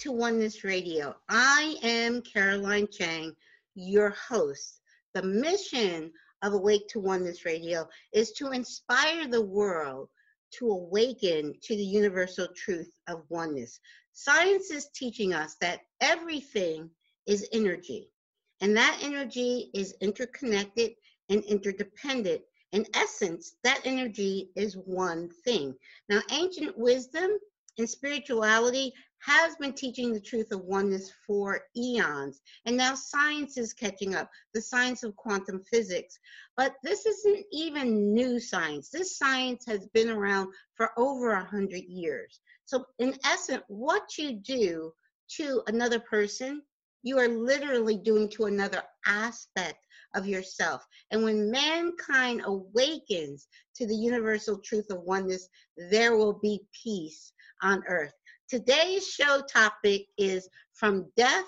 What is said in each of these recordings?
to Oneness Radio. I am Caroline Chang, your host. The mission of Awake to Oneness Radio is to inspire the world to awaken to the universal truth of oneness. Science is teaching us that everything is energy, and that energy is interconnected and interdependent. In essence, that energy is one thing. Now, ancient wisdom and spirituality has been teaching the truth of oneness for eons. And now science is catching up, the science of quantum physics. But this isn't even new science. This science has been around for over a hundred years. So in essence, what you do to another person, you are literally doing to another aspect of yourself. And when mankind awakens to the universal truth of oneness, there will be peace on earth. Today's show topic is From Death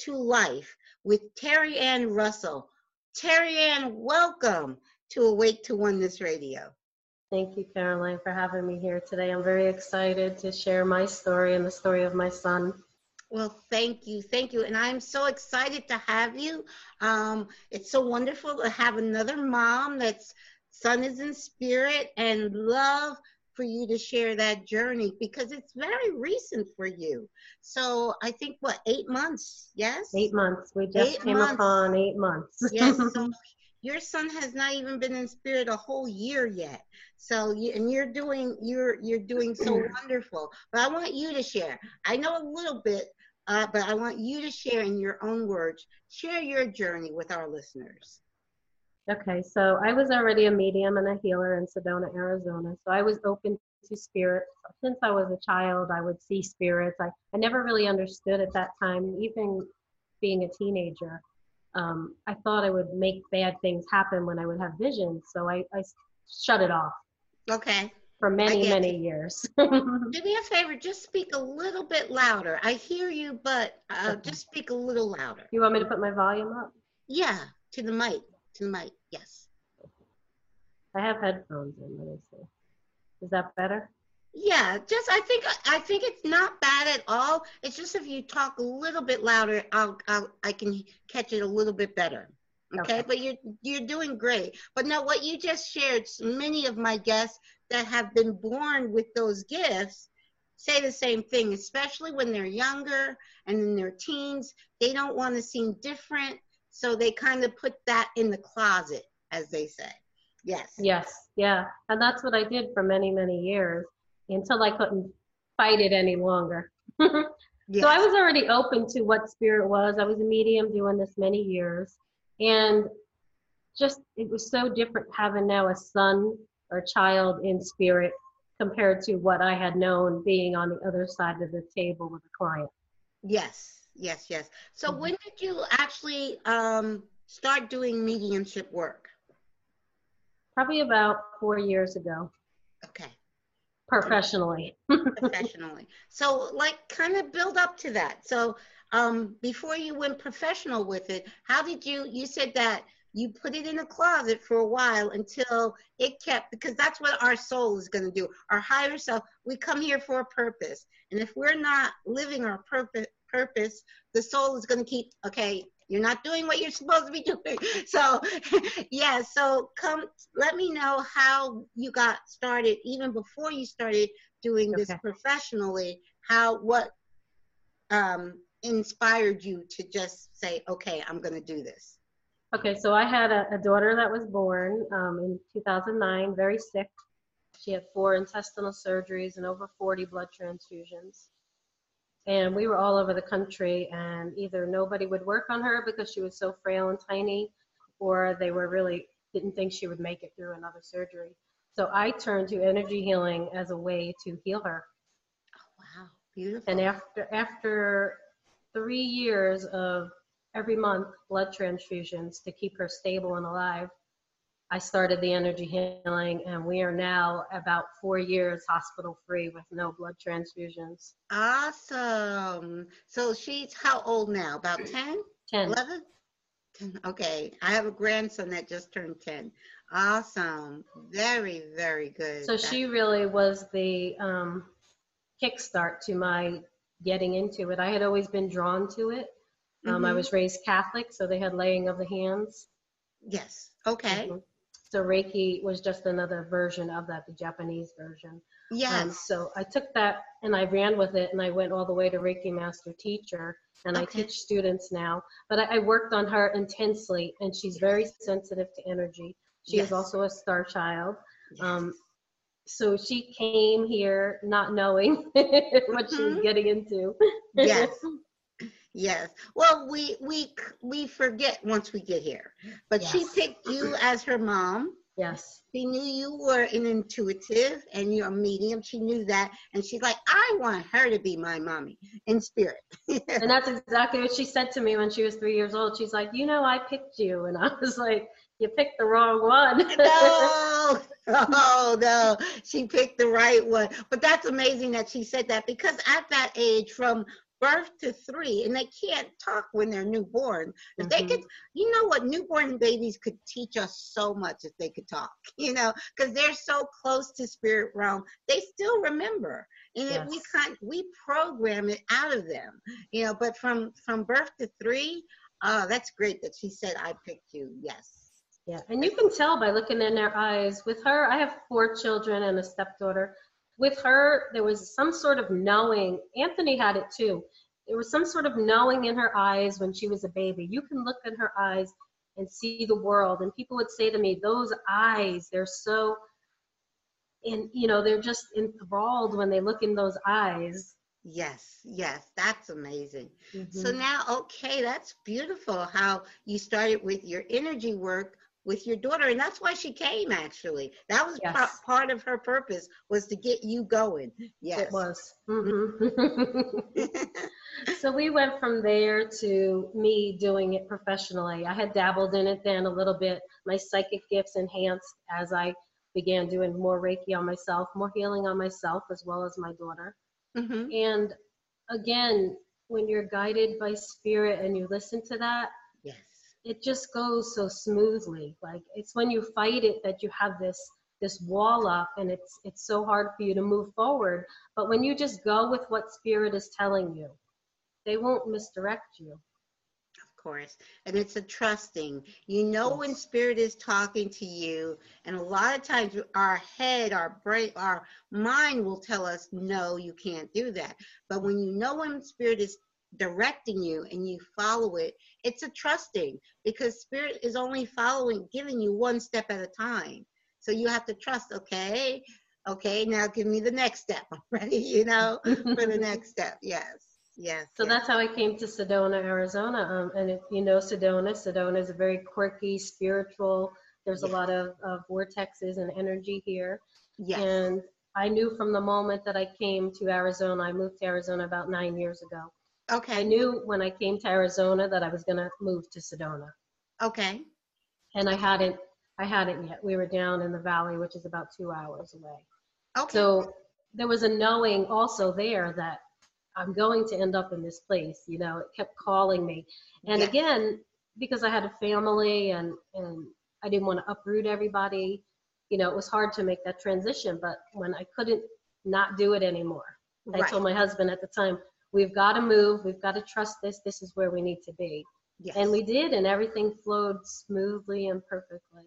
to Life with Terri-Ann Russell. Terri-Ann, welcome to Awake to Oneness Radio. Thank you, Caroline, for having me here today. I'm very excited to share my story and the story of my son. Well, thank you. Thank you. And I'm so excited to have you. Um, it's so wonderful to have another mom that's son is in spirit and love for you to share that journey because it's very recent for you. So I think what eight months? Yes, eight months. We just eight came months. upon eight months. yes. So your son has not even been in spirit a whole year yet. So you, and you're doing you're you're doing so wonderful. But I want you to share. I know a little bit, uh, but I want you to share in your own words. Share your journey with our listeners. Okay, so I was already a medium and a healer in Sedona, Arizona. So I was open to spirits. Since I was a child, I would see spirits. I, I never really understood at that time, even being a teenager. Um, I thought I would make bad things happen when I would have visions. So I, I shut it off. Okay. For many, many years. Do me a favor, just speak a little bit louder. I hear you, but uh, okay. just speak a little louder. You want me to put my volume up? Yeah, to the mic to my yes. I have headphones in. Let me see. Is that better? Yeah, just I think I think it's not bad at all. It's just if you talk a little bit louder, I'll, I'll I can catch it a little bit better. Okay? okay, but you're you're doing great. But now what you just shared, many of my guests that have been born with those gifts say the same thing, especially when they're younger and in their teens. They don't want to seem different. So they kind of put that in the closet, as they say. Yes. Yes. Yeah. And that's what I did for many, many years until I couldn't fight it any longer. yes. So I was already open to what spirit was. I was a medium doing this many years. And just, it was so different having now a son or child in spirit compared to what I had known being on the other side of the table with a client. Yes yes, yes. So mm-hmm. when did you actually um, start doing mediumship work? Probably about four years ago. Okay. Professionally. professionally. So, like, kind of build up to that. So, um, before you went professional with it, how did you? You said that you put it in a closet for a while until it kept because that's what our soul is going to do our higher self we come here for a purpose and if we're not living our purpose purpose, the soul is going to keep, okay, you're not doing what you're supposed to be doing. So, yeah, so come, let me know how you got started, even before you started doing this okay. professionally, how, what um, inspired you to just say, okay, I'm going to do this? Okay, so I had a, a daughter that was born um, in 2009, very sick. She had four intestinal surgeries and over 40 blood transfusions and we were all over the country and either nobody would work on her because she was so frail and tiny or they were really didn't think she would make it through another surgery. So i turned to energy healing as a way to heal her. Oh wow beautiful. And after after three years of every month blood transfusions to keep her stable and alive I started the energy healing, and we are now about four years hospital free with no blood transfusions. Awesome. So she's how old now? About 10? 10. 11? 10. Okay. I have a grandson that just turned 10. Awesome. Very, very good. So she really was the um, kickstart to my getting into it. I had always been drawn to it. Um, I Mhm. was raised Catholic, so they had laying of the hands. Yes. Okay. Mhm. So Reiki was just another version of that, the Japanese version. Yes. Um, so I took that and I ran with it and I went all the way to Reiki Master Teacher and I teach students now. But I, I worked on her intensely and she's very sensitive to energy. She Yes. is also a star child. Yes. Um, so she came here not knowing what she was Mhm. getting into. Yes. Yes. Well, we we we forget once we get here. But she picked you as her mom. yes. She knew you were an intuitive and you're a medium. She knew that, and she's like, I want her to be my mommy in spirit. And that's exactly what she said to me when she was three years old. She's like, you know, I picked you. And I was like, you picked the wrong one. no, oh no, she picked the right one. But that's amazing that she said that because at that age, from birth to three, and they can't talk when they're newborn. If they could, mm-hmm. you know what, newborn babies could teach us so much if they could talk. You know, because they're so close to spirit realm, they still remember. And if we Yes. can't, we program it out of them. You know, but from from birth to three, oh, that's great that she said I picked you. Yes. Yeah, and you can tell by looking in their eyes. With her, I have four children and a stepdaughter. With her, there was some sort of knowing. Anthony had it too. There was some sort of knowing in her eyes when she was a baby. You can look in her eyes and see the world. And people would say to me, "Those eyes, they're so." And you know, they're just enthralled when they look in those eyes. Yes, yes, that's amazing. So Mhm. now, okay, that's beautiful how you started with your energy work with your daughter, and that's why she came. Actually, that was Yes. part of her purpose was to get you going. Yes, It was. Mhm. So we went from there to me doing it professionally. I had dabbled in it then a little bit. My psychic gifts enhanced as I began doing more Reiki on myself, more healing on myself, as well as my daughter. hmm And again, when you're guided by spirit and you listen to that, it just goes so smoothly. Like it's when you fight it that you have this this wall up and it's it's so hard for you to move forward. But when you just go with what spirit is telling you, they won't misdirect you. of course. And it's a trusting. You know when spirit is talking to you, and a lot of times our head, our brain, our mind will tell us, "No, you can't do that." But when you know when spirit is directing you and you follow it, it's a trusting because spirit is only following, giving you one step at a time. So you have to trust. Okay, okay, now give me the next step. I'm ready, you know, for the next step. Yes, yes. So yes. that's how I came to Sedona, Arizona. Um, and if you know Sedona, Sedona is a very quirky, spiritual. There's a lot of, of vortexes and energy here. yes. And I knew from the moment that I came to Arizona, I moved to Arizona about nine years ago. Okay. I knew when I came to Arizona that I was going to move to Sedona. Okay. And I hadn't, I hadn't yet. We were down in the valley, which is about two hours away. Okay. So there was a knowing also there that I'm going to end up in this place. You know, it kept calling me. And Yes. again, because I had a family and, and I didn't want to uproot everybody, you know, it was hard to make that transition. But when I couldn't not do it anymore, I Right. told my husband at the time, we've got to move. We've got to trust this. This is where we need to be. Yes. And we did, and everything flowed smoothly and perfectly.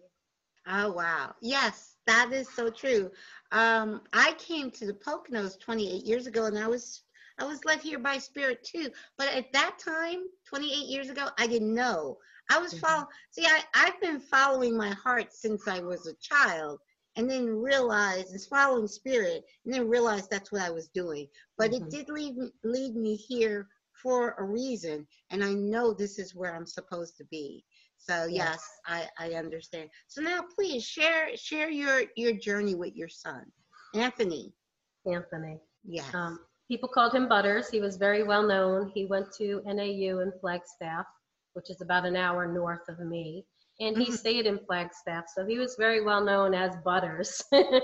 Oh wow. Yes, that is so true. Um, I came to the Poconos 28 years ago, and I was I was led here by Spirit too. But at that time, 28 years ago, I didn't know. I was Mhm. following. See, I I've been following my heart since I was a child, and then realize and following Spirit, and then realize that's what I was doing. But Mhm. it did lead me- lead me here for a reason, and I know this is where I'm supposed to be. So yes, Yes. I, I understand. So now please share share your your journey with your son, Anthony. Anthony. Yes. Um, people called him Butters. He was very well known. He went to NAU in Flagstaff, which is about an hour north of me. And he Mhm. stayed in Flagstaff, so he was very well known as Butters.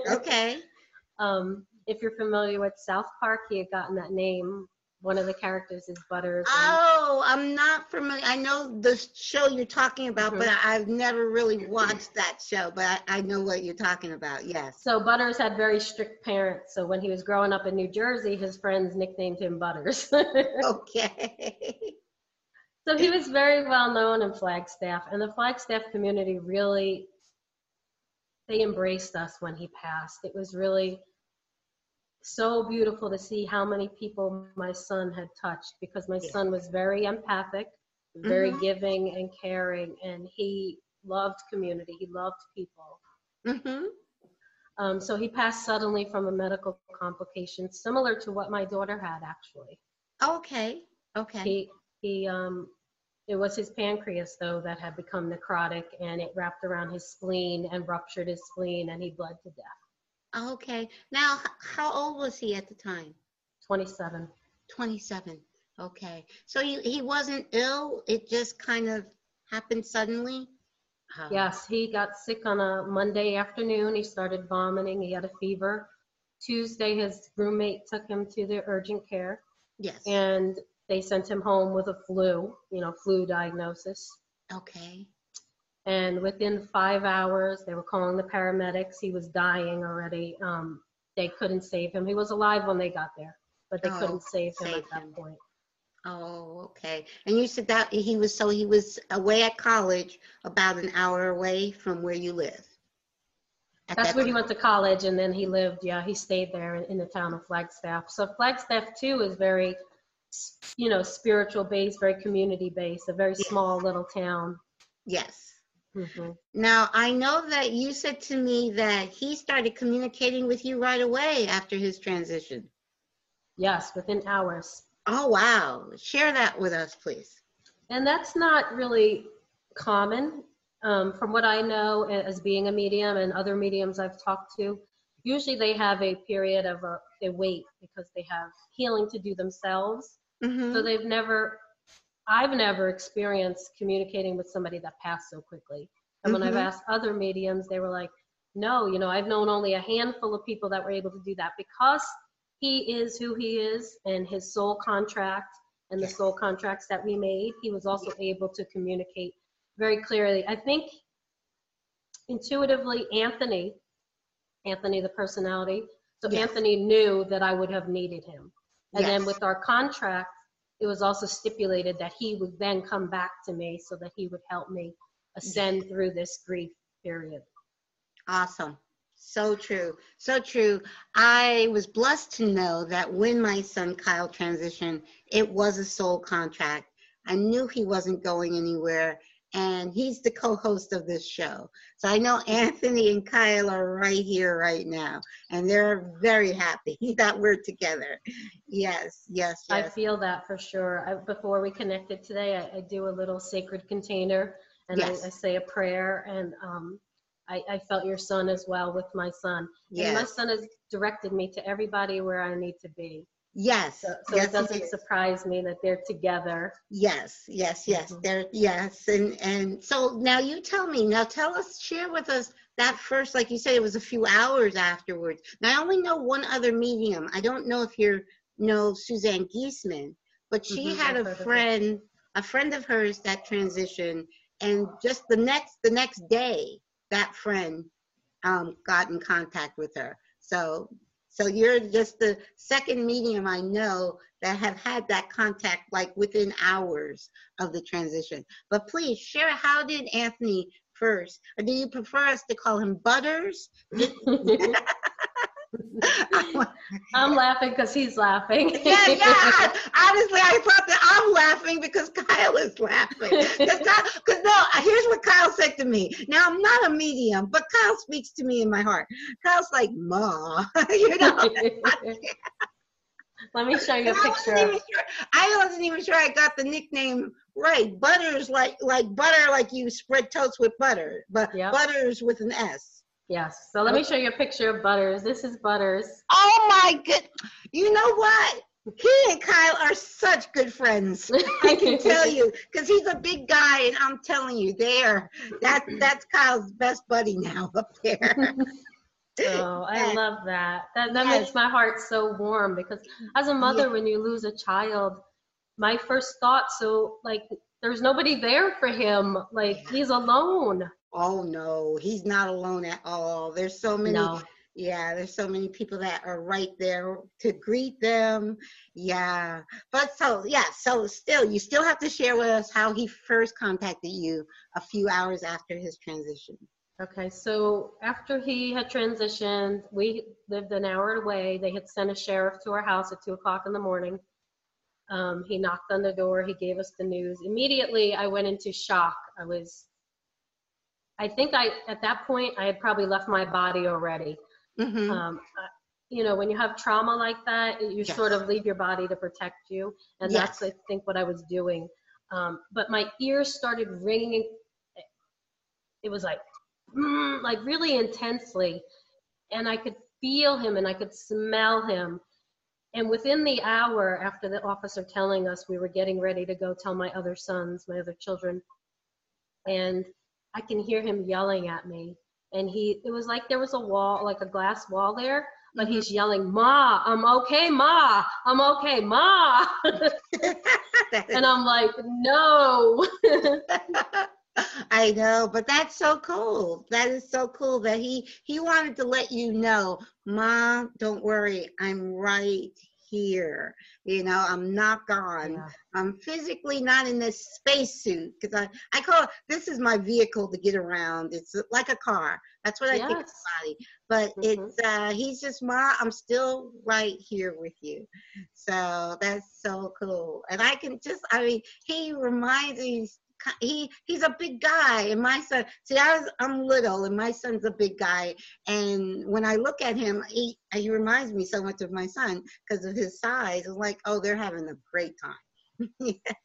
okay. um, if you're familiar with South Park, he had gotten that name one of the characters is Butters. Oh, I'm not familiar. I know the show you're talking about, but Mhm. I've never really watched that show. But I, I know what you're talking about. Yes. So Butters had very strict parents. So when he was growing up in New Jersey, his friends nicknamed him Butters. Okay. so he was very well known in Flagstaff, and the Flagstaff community really they embraced us when he passed. It was really so beautiful to see how many people my son had touched because my son was very empathic, very Mhm. giving and caring, and he loved community. He loved people. hmm Um, so he passed suddenly from a medical complication similar to what my daughter had actually. Okay. Okay. He he um it was his pancreas though that had become necrotic and it wrapped around his spleen and ruptured his spleen and he bled to death. Okay. Now, how old was he at the time? 27. 27. Okay. So he, he wasn't ill. It just kind of happened suddenly. Oh, Yes, he got sick on a Monday afternoon. He started vomiting. He had a fever. Tuesday, his roommate took him to the urgent care Yes. and they sent him home with a flu, you know, flu diagnosis. Okay. And within five hours, they were calling the paramedics. He was dying already. Um, they couldn't save him. He was alive when they got there, but they Oh, couldn't save him save at that him. point. Oh, okay. And you said that he was so he was away at college, about an hour away from where you live. That's that where he went to college, and then he lived. Yeah, he stayed there in, in the town of Flagstaff. So Flagstaff too is very, you know, spiritual based, very community based, a very Yes. small little town. Yes. hmm Now I know that you said to me that he started communicating with you right away after his transition. Yes, within hours. Oh wow! Share that with us, please. And that's not really common. Um, from what I know as being a medium and other mediums I've talked to, usually they have a period of a, they wait because they have healing to do themselves. Mhm. So they've never, I've never experienced communicating with somebody that passed so quickly. And when I've Mhm. asked other mediums, they were like, no, you know, I've known only a handful of people that were able to do that because he is who he is and his soul contract and the Yes. soul contracts that we made, he was also able to communicate very clearly. I think intuitively, Anthony, Anthony, the personality, so Yes. Anthony knew that I would have needed him. And then with our contract, it was also stipulated that he would then come back to me so that he would help me ascend through this grief period. Awesome. So true. So true. I was blessed to know that when my son Kyle transitioned, it was a soul contract. I knew he wasn't going anywhere, and he's the co host of this show. So I know Anthony and Kyle are right here, right now, and they're very happy that we're together. Yes, yes, yes. I feel that for sure. I, before we connected today, I, I do a little sacred container and Yes. I, I say a prayer. And um, I, I felt your son as well with my son. And my son has directed me to everybody where I need to be. Yes. So, so yes, it doesn't did. surprise me that they're together. Yes, yes, yes. Mhm. There, yes, and and so now you tell me. Now tell us, share with us that first, like you said, it was a few hours afterwards. Now I only know one other medium. I don't know if you know Suzanne Giesemann, but she Mhm, had I've a heard of her. friend, a friend of hers that transitioned, and just the next the next day, that friend um, got in contact with her. So. So you're just the second medium I know that have had that contact like within hours of the transition. But please share how did Anthony first, or do you prefer us to call him Butters? I'm laughing because he's laughing. yeah, yeah. Honestly, I thought that I'm laughing because Kyle is laughing. Because no, here's what Kyle said to me. Now I'm not a medium, but Kyle speaks to me in my heart. Kyle's like, "Ma," you know. Let me show you a And I picture. wasn't sure. I wasn't even sure I got the nickname right. Butters like like butter, like you spread toast with butter, but Yep. butters with an S. Yes. So let me show you a picture of Butters. This is Butters. Oh my good! You know what? He and Kyle are such good friends. I can tell you, because he's a big guy, and I'm telling you, there, that that's Kyle's best buddy now up there. Oh, I love that. That that yes. makes my heart so warm because as a mother, yeah. when you lose a child, my first thought, so like there's nobody there for him. Like he's alone. Oh no, he's not alone at all. There's so many no. yeah, there's so many people that are right there to greet them. Yeah. But so yeah, so still you still have to share with us how he first contacted you a few hours after his transition. Okay, so after he had transitioned, we lived an hour away. They had sent a sheriff to our house at two o'clock in the morning. Um, he knocked on the door. He gave us the news. Immediately, I went into shock. I was, I think I, at that point, I had probably left my body already. Mm-hmm. Um, you know, when you have trauma like that, you yes. sort of leave your body to protect you. And yes. that's, I think, what I was doing. Um, but my ears started ringing. It was like, mm, like really intensely. And I could feel him and I could smell him. And within the hour after the officer telling us we were getting ready to go tell my other sons, my other children, and I can hear him yelling at me. And he, it was like there was a wall, like a glass wall there, but mm-hmm. he's yelling, Ma, I'm okay, Ma, I'm okay, Ma. and I'm like, no. I know, but that's so cool. That is so cool that he he wanted to let you know, mom, don't worry, I'm right here. You know, I'm not gone. Yeah. I'm physically not in this spacesuit because I I call it, this is my vehicle to get around. It's like a car. That's what I think of body. But mm-hmm. it's uh he's just mom, I'm still right here with you. So that's so cool. And I can just I mean, he reminds me he he's a big guy. And my son see I was, i'm little and my son's a big guy. And when i look at him he he reminds me so much of my son because of his size. It's like oh they're having a great time. Yes.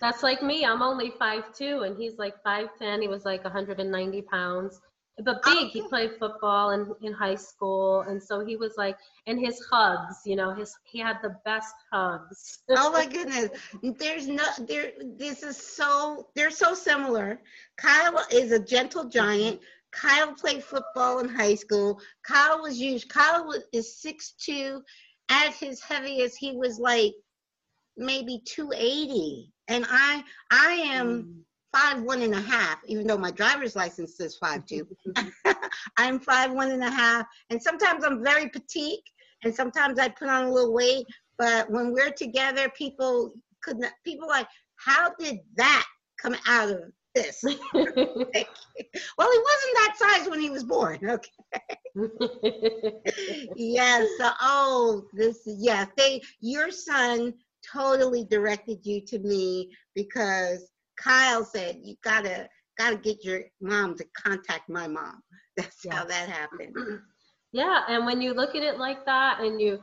That's like me. I'm only five two and he's like 5'10 he was like 190 pounds but big. He played football in, in high school, and so he was like, and his hugs, you know, his he had the best hugs. oh my goodness, there's no there. This is so they're so similar. Kyle is a gentle giant. Kyle played football in high school. Kyle was used. Kyle was, is six two. At his heaviest, he was like maybe 280, and I I am. Mm five one and a half, even though my driver's license says five two. I'm five one and a half, and sometimes I'm very petite, and sometimes I put on a little weight. But when we're together, people could not. People like, how did that come out of this? well, he wasn't that size when he was born. Okay. yes. So, oh, this. Yes, they. Your son totally directed you to me because Kyle said, you gotta gotta get your mom to contact my mom. That's how that happened. Yeah, and when you look at it like that and you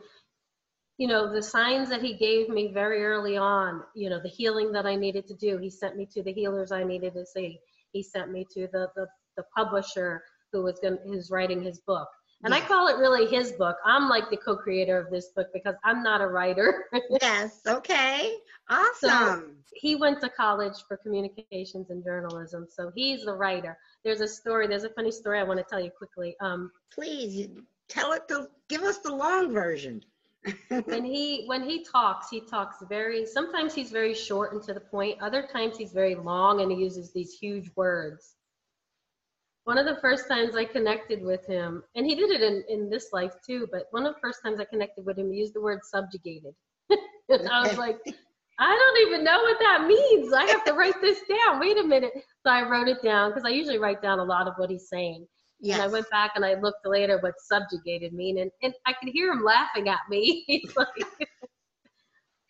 you know, the signs that he gave me very early on, you know, the healing that I needed to do, he sent me to the healers I needed to see. He sent me to the the, the publisher who was going who's writing his book. And I call it really his book. I'm like the co-creator of this book because I'm not a writer. yes. Okay. Awesome. So he went to college for communications and journalism, so he's the writer. There's a story. There's a funny story I want to tell you quickly. Um, Please tell it. To, give us the long version. when he when he talks, he talks very. Sometimes he's very short and to the point. Other times he's very long and he uses these huge words one of the first times I connected with him, and he did it in, in this life too, but one of the first times I connected with him, he used the word subjugated. and I was like, I don't even know what that means. I have to write this down. Wait a minute. So I wrote it down because I usually write down a lot of what he's saying. Yes. And I went back and I looked later what subjugated mean, and, and I could hear him laughing at me. He's like,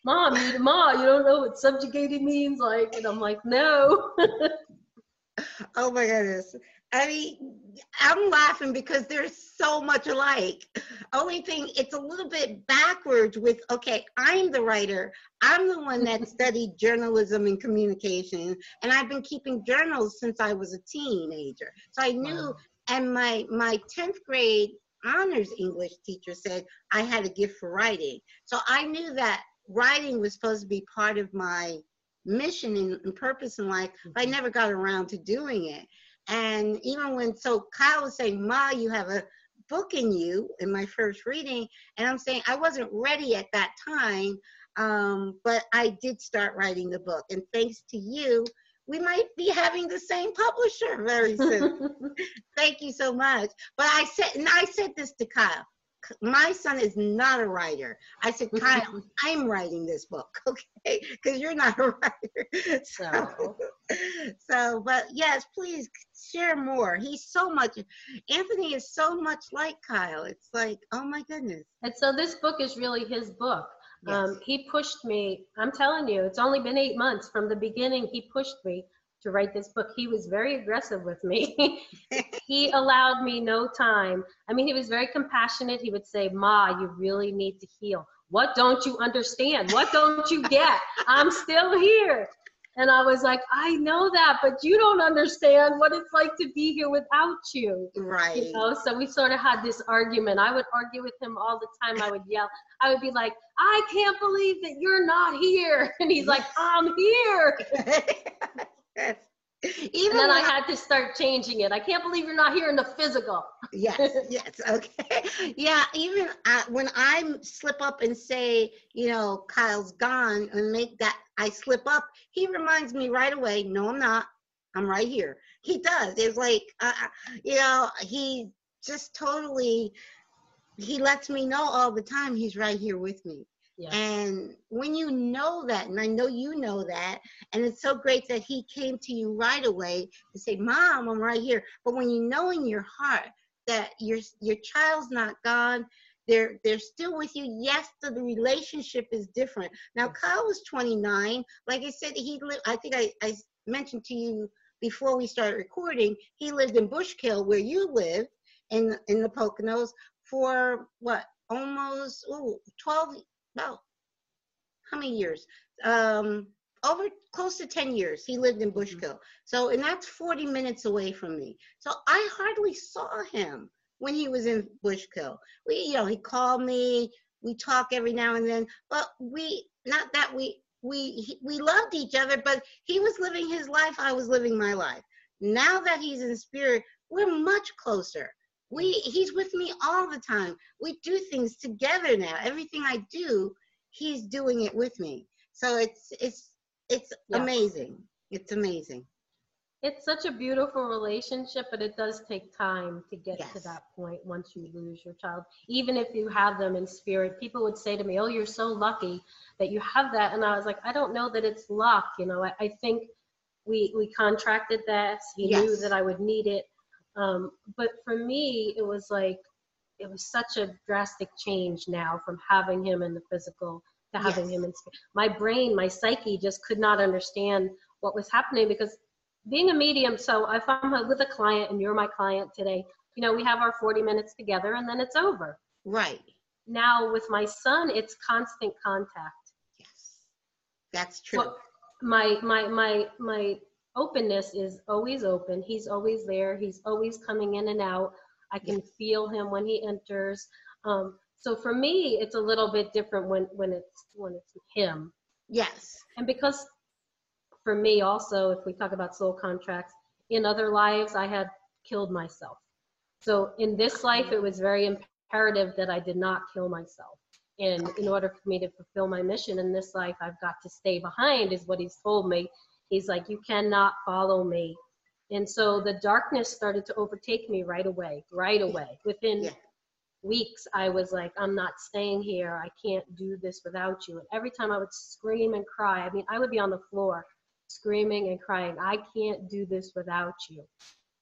Mom, you, Ma, you don't know what subjugated means? Like, and I'm like, no. oh my goodness. I mean, I'm laughing because they're so much alike. Only thing, it's a little bit backwards with, okay, I'm the writer. I'm the one that studied journalism and communication, and I've been keeping journals since I was a teenager. So I knew, wow. and my, my 10th grade honors English teacher said I had a gift for writing. So I knew that writing was supposed to be part of my mission and, purpose in life, but I mm-hmm. never got around to doing it. And even when, so Kyle was saying, Ma, you have a book in you in my first reading. And I'm saying I wasn't ready at that time, um, but I did start writing the book. And thanks to you, we might be having the same publisher very soon. Thank you so much. But I said, and I said this to Kyle my son is not a writer. I said, Kyle, I'm writing this book, okay? Because you're not a writer. So, so, but yes, please share more. He's so much, Anthony is so much like Kyle. It's like, oh my goodness. And so this book is really his book. Yes. Um, he pushed me, I'm telling you, it's only been eight months. From the beginning, he pushed me to write this book. He was very aggressive with me. he allowed me no time. I mean, he was very compassionate. He would say, Ma, you really need to heal. What don't you understand? What don't you get? I'm still here. And I was like, I know that, but you don't understand what it's like to be here without you. Right. You know, so we sort of had this argument. I would argue with him all the time. I would yell. I would be like, I can't believe that you're not here. And he's like, I'm here. Even and then I had to start changing it. I can't believe you're not here in the physical. yes, yes, okay. Yeah, even uh, when I slip up and say, you know, Kyle's gone and make that I slip up, he reminds me right away, no, I'm not. I'm right here. He does. It's like, uh, uh you know, he just totally, he lets me know all the time he's right here with me. Yeah. And when you know that, and I know you know that, and it's so great that he came to you right away to say, Mom, I'm right here. But when you know in your heart that your your child's not gone, they're they're still with you. Yes, the, the relationship is different. Now Kyle was 29. Like I said, he lived, I think I, I mentioned to you before we started recording, he lived in Bushkill where you live in in the Poconos for what almost ooh, 12 about how many years? Um, over close to 10 years. He lived in mm-hmm. bushkill. So and that's 40 minutes away from me. So i hardly saw him when he was in bushkill. We you know he called me. We talk every now and then. But we not that we we we loved each other but he was living his life. I was living my life. Now that he's in spirit we're much closer we he's with me all the time. We do things together now. Everything i do he's doing it with me. So it's it's it's yeah. amazing. It's amazing. It's such a beautiful relationship but it does take time to get yes. to that point once you lose your child. Even if you have them in spirit people would say to me oh you're so lucky that you have that. And i was like i don't know that it's luck you know. I, I think we we contracted this. He yes. knew that i would need it um, but for me, it was like, it was such a drastic change now from having him in the physical to having yes. him in my brain, my psyche just could not understand what was happening because being a medium, so if I'm with a client and you're my client today, you know, we have our 40 minutes together and then it's over. Right. Now with my son, it's constant contact. Yes. That's true. Well, my my my my openness is always open. He's always there. He's always coming in and out. I can feel him when he enters. Um, so for me, it's a little bit different when when it's when it's him. Yes. And because for me also, if we talk about soul contracts, in other lives I had killed myself. So in this life, it was very imperative that I did not kill myself. And in order for me to fulfill my mission in this life, I've got to stay behind, is what he's told me. He's like, You cannot follow me. And so the darkness started to overtake me right away, right away. Within yeah. weeks, I was like, I'm not staying here. I can't do this without you. And every time I would scream and cry, I mean, I would be on the floor screaming and crying, I can't do this without you.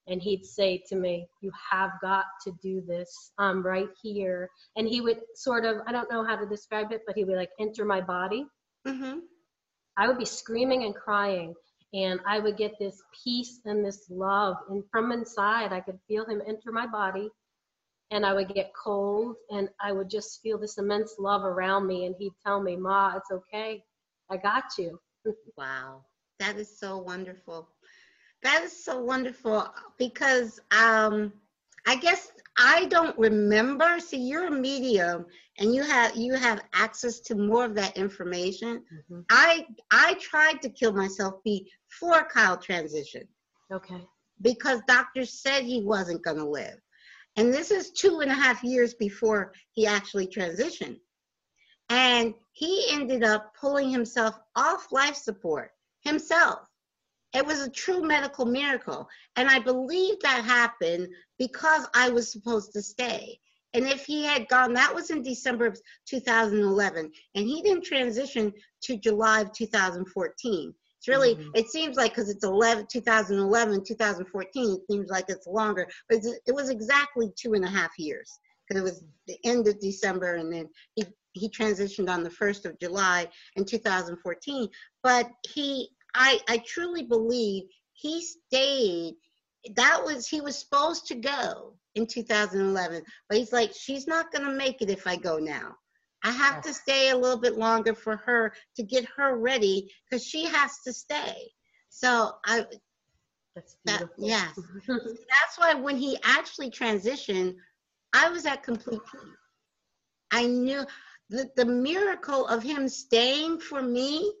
And he'd say to me, You have got to do this. I'm right here. And he would sort of, I don't know how to describe it, but he would like enter my body. Mm-hmm. I would be screaming and crying and I would get this peace and this love and from inside I could feel him enter my body and I would get cold and I would just feel this immense love around me and he'd tell me, "Ma, it's okay. I got you." wow. That is so wonderful. That is so wonderful because um I guess I don't remember. See, you're a medium and you have you have access to more of that information. Mm-hmm. I I tried to kill myself before Kyle transition. Okay. because doctors said he wasn't going to live. And this is two and a half years before he actually transitioned. And he ended up pulling himself off life support himself. It was a true medical miracle. And I believe that happened because I was supposed to stay. And if he had gone, that was in December of 2011, and he didn't transition to July of 2014. It's really, mm-hmm. it seems like because it's 11, 2011, 2014, it seems like it's longer, but it was exactly two and a half years because it was the end of December and then he, he transitioned on the 1st of July in 2014. But he, I, I truly believe he stayed that was he was supposed to go in 2011 but he's like she's not going to make it if i go now. I have to stay a little bit longer for her to get her ready because she has to stay. So i that's that, yes. That's why when he actually transitioned i was at complete peace. I knew the, the miracle of him staying for me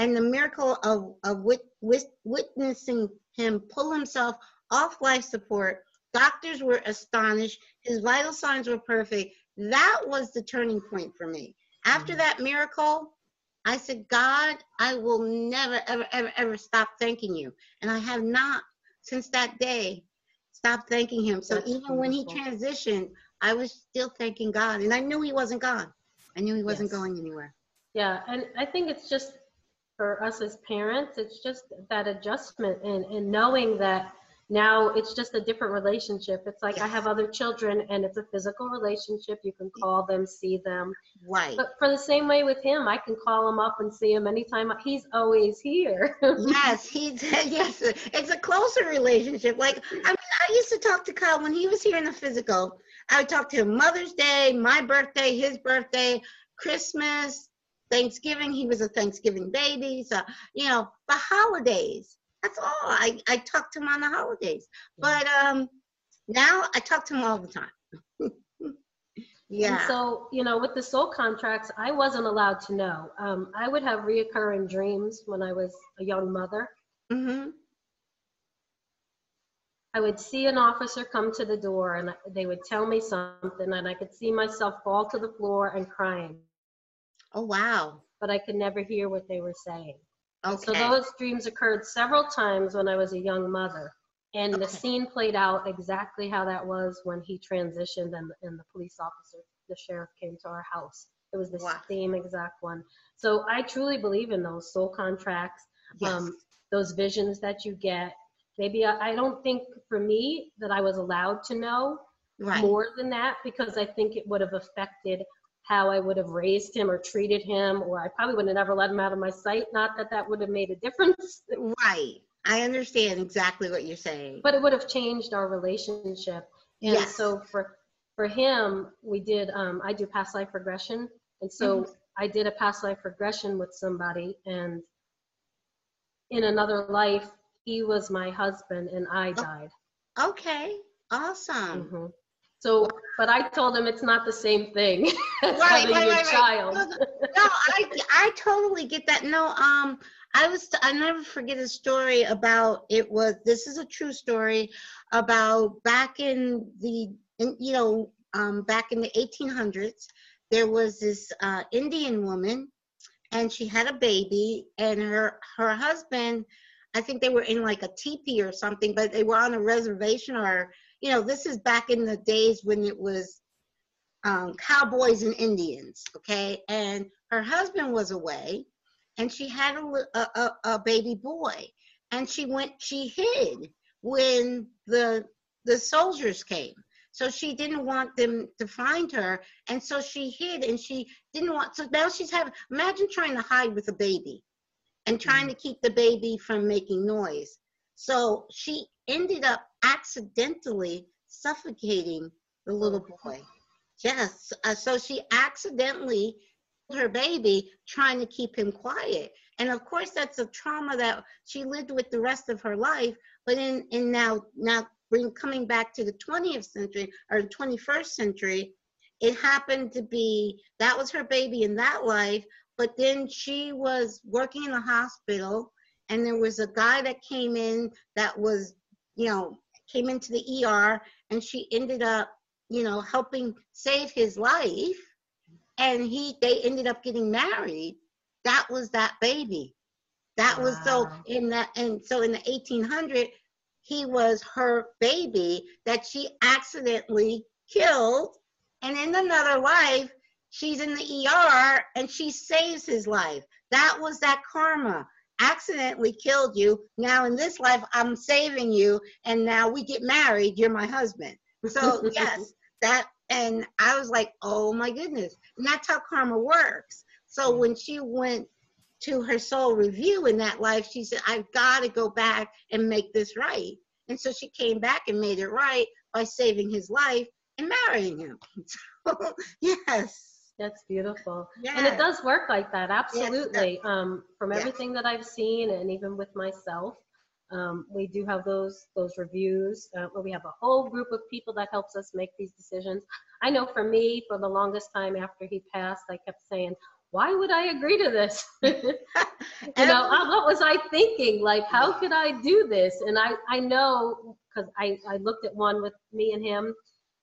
and the miracle of, of wit, wit, witnessing him pull himself off life support. Doctors were astonished. His vital signs were perfect. That was the turning point for me. After mm-hmm. that miracle, I said, God, I will never, ever, ever, ever stop thanking you. And I have not since that day stopped thanking him. So That's even when he transitioned, I was still thanking God. And I knew he wasn't gone. I knew he wasn't yes. going anywhere. Yeah. And I think it's just for us as parents, it's just that adjustment and, and knowing that now it's just a different relationship. It's like I have other children and it's a physical relationship. You can call them, see them. Right. But for the same way with him, I can call him up and see him anytime. He's always here. yes, he's yes. It's a closer relationship. Like I mean, I used to talk to Kyle when he was here in the physical. I would talk to him Mother's Day, my birthday, his birthday, Christmas, Thanksgiving. He was a Thanksgiving baby. So, you know, the holidays that's all. I, I talk to him on the holidays. But um, now I talk to him all the time. yeah. And so, you know, with the soul contracts, I wasn't allowed to know. Um, I would have reoccurring dreams when I was a young mother. Mm-hmm. I would see an officer come to the door and they would tell me something, and I could see myself fall to the floor and crying. Oh, wow. But I could never hear what they were saying. Okay. So those dreams occurred several times when I was a young mother. And okay. the scene played out exactly how that was when he transitioned and, and the police officer, the sheriff came to our house. It was the wow. same exact one. So I truly believe in those soul contracts, yes. um, those visions that you get. Maybe I, I don't think for me that I was allowed to know right. more than that because I think it would have affected how I would have raised him or treated him, or I probably would have never let him out of my sight. Not that that would have made a difference. Right. I understand exactly what you're saying. But it would have changed our relationship. And yes. so for for him, we did. Um, I do past life regression, and so mm-hmm. I did a past life regression with somebody, and in another life, he was my husband, and I oh, died. Okay. Awesome. Mm-hmm. So, but I told him it's not the same thing as right, having right, your right, child. No, I I totally get that. No, um, I was I never forget a story about it was this is a true story about back in the in, you know um back in the 1800s there was this uh, Indian woman and she had a baby and her her husband I think they were in like a teepee or something but they were on a reservation or you know, this is back in the days when it was um, cowboys and Indians, okay? And her husband was away, and she had a, a, a baby boy, and she went, she hid when the the soldiers came. So she didn't want them to find her, and so she hid, and she didn't want. So now she's having. Imagine trying to hide with a baby, and trying mm. to keep the baby from making noise. So she ended up accidentally suffocating the little boy. Yes. Uh, so she accidentally her baby trying to keep him quiet. And of course, that's a trauma that she lived with the rest of her life. But in, in now, now bring, coming back to the 20th century or the 21st century, it happened to be that was her baby in that life. But then she was working in a hospital, and there was a guy that came in that was you know, came into the ER and she ended up, you know, helping save his life. And he, they ended up getting married. That was that baby. That wow. was so in that, and so in the 1800, he was her baby that she accidentally killed. And in another life, she's in the ER and she saves his life. That was that karma. Accidentally killed you. Now in this life, I'm saving you, and now we get married. You're my husband. So yes, that and I was like, oh my goodness. And that's how karma works. So when she went to her soul review in that life, she said, I've got to go back and make this right. And so she came back and made it right by saving his life and marrying him. So, yes. That's beautiful. Yeah. And it does work like that, absolutely. um, from everything that I've seen and even with myself, um, we do have those those reviews uh, where we have a whole group of people that helps us make these decisions. I know for me, for the longest time after he passed, I kept saying, why would I agree to this? you know, what was I thinking? Like, how could I do this? And I, I know because I, I looked at one with me and him,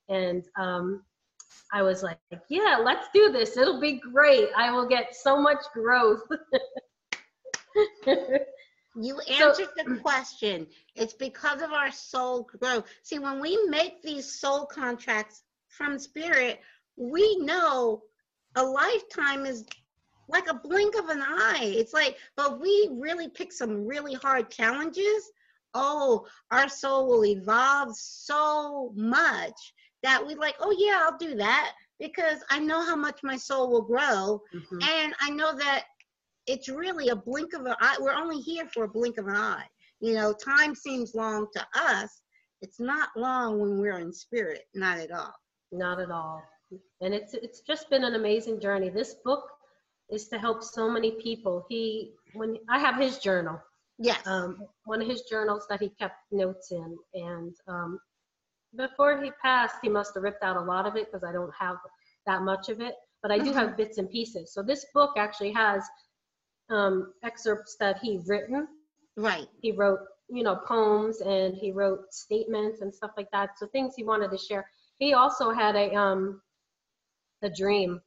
and um, I was like, yeah, let's do this. It'll be great. I will get so much growth. you answered so, the question. It's because of our soul growth. See, when we make these soul contracts from spirit, we know a lifetime is like a blink of an eye. It's like, but we really pick some really hard challenges. Oh, our soul will evolve so much that we like, oh yeah, I'll do that because I know how much my soul will grow. Mm-hmm. And I know that it's really a blink of an eye. We're only here for a blink of an eye. You know, time seems long to us. It's not long when we're in spirit, not at all. Not at all and it's it's just been an amazing journey. This book is to help so many people. He when I have his journal. Yes. Um, one of his journals that he kept notes in, and um, before he passed, he must have ripped out a lot of it because I don't have that much of it, but I do have mm-hmm. bits and pieces. So this book actually has um, excerpts that he written. Right. He wrote, you know, poems and he wrote statements and stuff like that. So things he wanted to share. He also had a um, a dream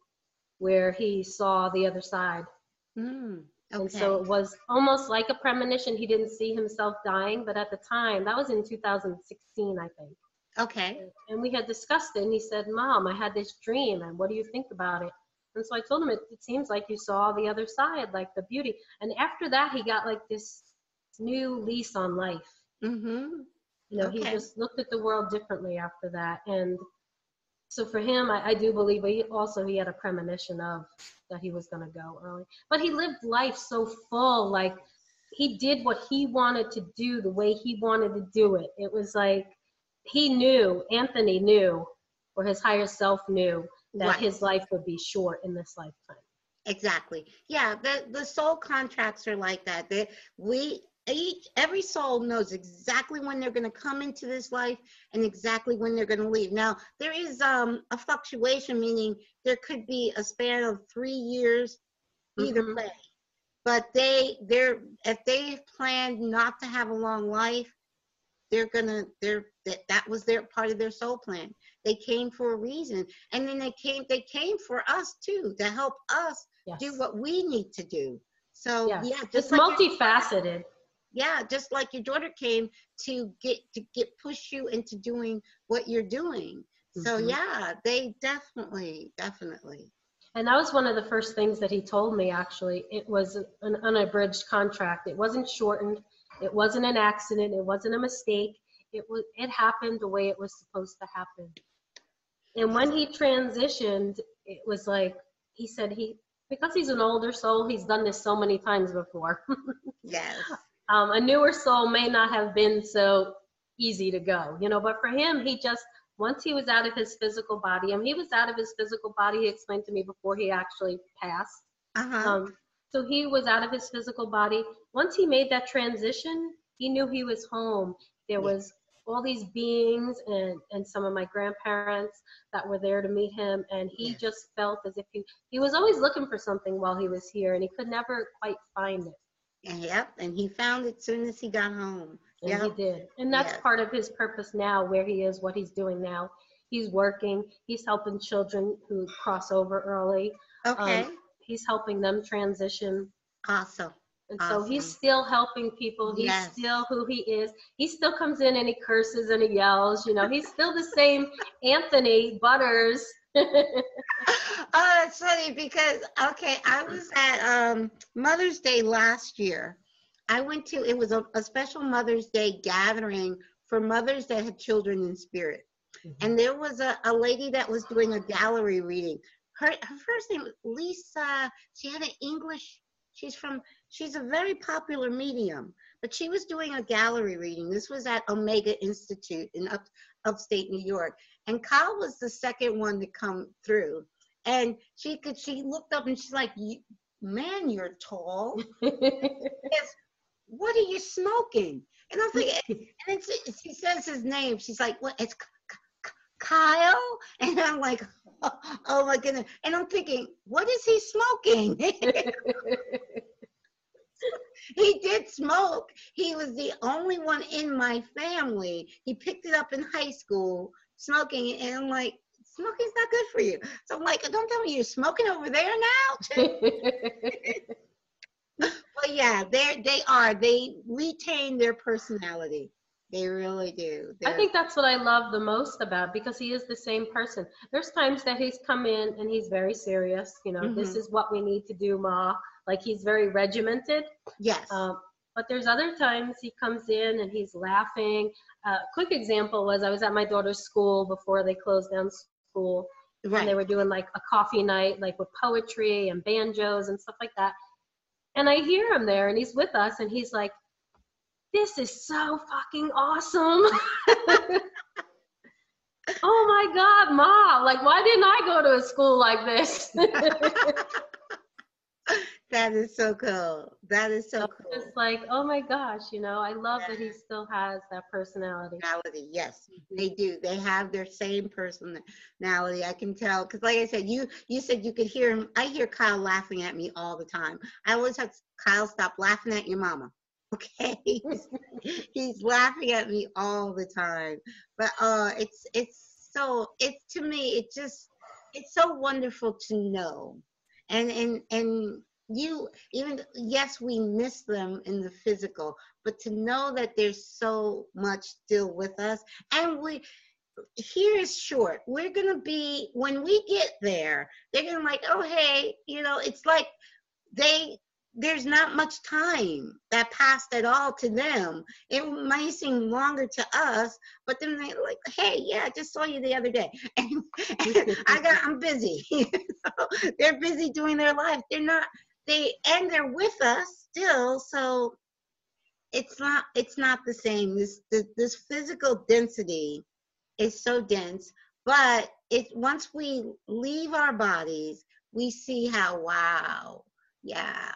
where he saw the other side. Mm, okay. And so it was almost like a premonition. He didn't see himself dying, but at the time, that was in 2016, I think. Okay. And we had discussed it, and he said, Mom, I had this dream, and what do you think about it? And so I told him, it, it seems like you saw the other side, like the beauty. And after that, he got like this new lease on life. Mm-hmm. You know, okay. he just looked at the world differently after that. And so for him, I, I do believe, but he also he had a premonition of that he was going to go early. But he lived life so full, like he did what he wanted to do the way he wanted to do it. It was like he knew, Anthony knew, or his higher self knew that right. his life would be short in this lifetime. Exactly. Yeah, the the soul contracts are like that. That we each every soul knows exactly when they're going to come into this life and exactly when they're going to leave now there is um, a fluctuation meaning there could be a span of three years either mm-hmm. way but they they're if they've planned not to have a long life they're gonna they're that, that was their part of their soul plan. They came for a reason and then they came they came for us too to help us yes. do what we need to do. So yes. yeah just like multifaceted. Yeah just like your daughter came to get to get push you into doing what you're doing. Mm-hmm. so yeah they definitely definitely. And that was one of the first things that he told me actually. It was an unabridged contract. It wasn't shortened it wasn't an accident. It wasn't a mistake. It was it happened the way it was supposed to happen. And when he transitioned it was like he said he because he's an older soul he's done this so many times before. Yes. Um, a newer soul may not have been so easy to go, you know, but for him, he just, once he was out of his physical body, and he was out of his physical body, he explained to me before he actually passed. Uh-huh. Um, so he was out of his physical body. Once he made that transition, he knew he was home. There was all these beings and, and some of my grandparents that were there to meet him and he just felt as if he he was always looking for something while he was here and he could never quite find it Yep, and he found it soon as he got home. Yep. he did. And that's Yes. part of his purpose now, where he is, what he's doing now. He's working, he's helping children who cross over early, Okay. Um, he's helping them transition. awesome. And so he's still helping people. He's Yes. still who he is. He still comes in and he curses and he yells. You know, he's still the same Anthony Butters. oh, that's funny because okay, I was at um, Mother's Day last year. I went to it was a, a special Mother's Day gathering for mothers that had children in spirit, and there was a, a lady that was doing a gallery reading. Her her first name was Lisa. She had an English. She's from. She's a very popular medium, but she was doing a gallery reading. This was at Omega Institute in up, upstate New York, and Kyle was the second one to come through. And she could. She looked up and she's like, "Man, you're tall. Yes. What are you smoking?" And I'm like, and then she, says his name. She's like, "What? It's Kyle?" And I'm like, "Oh, oh my goodness!" And I'm thinking, "What is he smoking?" he did smoke. He was the only one in my family. He picked it up in high school, smoking, and I'm like, smoking's not good for you. So I'm like, don't tell me you're smoking over there now. but yeah, they they are. They retain their personality. They really do. I They're- think that's what I love the most about because he is the same person. There's times that he's come in and he's very serious. You know, this Mhm. is what we need to do, Ma. Like he's very regimented. yes. Um, but there's other times he comes in and he's laughing. A quick example was I was at my daughter's school before they closed down school, and they were doing like a coffee night, like with poetry and banjos and stuff like that. And I hear him there, and he's with us, and he's like, "This is so fucking awesome." oh my god, mom! Like, why didn't I go to a school like this? that is so cool. That is so So cool. it's like, oh my gosh, you know, I love that he still has that personality. personality. Yes, mm-hmm. they do. They have their same personality. I can tell because, like I said, you you said you could hear him. I hear Kyle laughing at me all the time. I always have Kyle stop laughing at your mama. Okay, he's, laughing at me all the time. But uh, it's it's so it's to me it just it's so wonderful to know, and and and you even yes we miss them in the physical but to know that there's so much still with us and we here is short. We're gonna be when we get there they're gonna like oh hey you know it's like they there's not much time that passed at all to them. It might seem longer to us but then they're like hey yeah i just saw you the other day. And, and i got i'm busy. Know? they're busy doing their life. They're not they and they're with us still so it's not it's not the same. This this, this physical density is so dense but it once we leave our bodies we see how wow yeah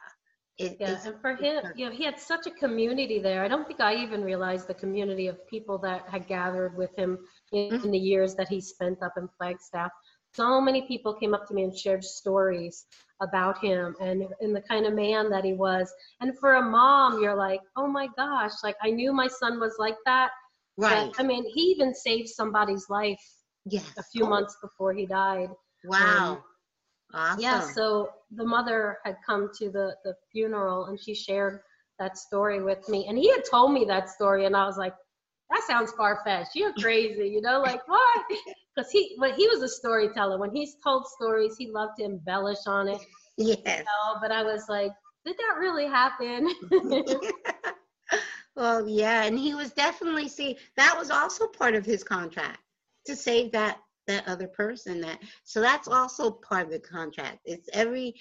it, Yeah, and for him, you know, he had such a community there. I don't think I even realized the community of people that had gathered with him in, Mhm. in the years that he spent up in Flagstaff. So many people came up to me and shared stories about him and, and the kind of man that he was. And for a mom, you're like, oh my gosh, like I knew my son was like that. right But, I mean, he even saved somebody's life yes a few Oh, months before he died. wow awesome Yeah, so the mother had come to the, the funeral and she shared that story with me. And he had told me that story, and I was like, that sounds far fetched. You're crazy, you know, like what? Because he, but he was a storyteller. When he's told stories, he loved to embellish on it. yes You know? But I was like, did that really happen? well, yeah, and he was definitely see that was also part of his contract to save that that other person. That so that's also part of the contract. It's every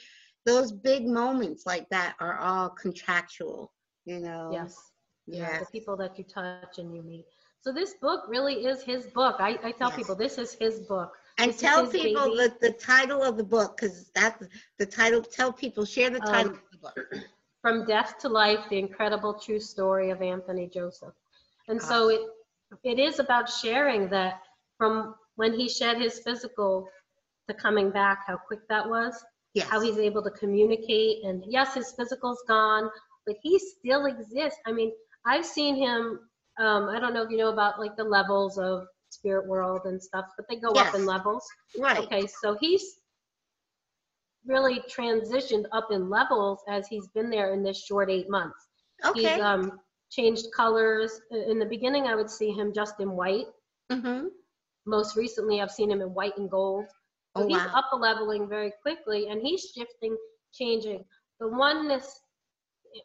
those big moments like that are all contractual. You know. yes. Yeah, the people that you touch and you meet. So this book really is his book. I, I tell Yes. people this is his book. And This tell people the, the title of the book because that's the title. Tell people share the title Um, of the book. From Death to Life, the incredible true story of Anthony Joseph. And so it it is about sharing that from when he shed his physical the coming back, how quick that was, Yes. how he's able to communicate. And yes, his physical's gone, but he still exists. I mean, I've seen him um, I don't know if you know about like the levels of spirit world and stuff, but they go up in levels. Right. Okay, so he's really transitioned up in levels as he's been there in this short eight months. Okay. He's um, changed colors. In the beginning, I would see him just in white. mm-hmm. Most recently, I've seen him in white and gold. So Oh, he's wow. up a leveling very quickly, and he's shifting, changing. The oneness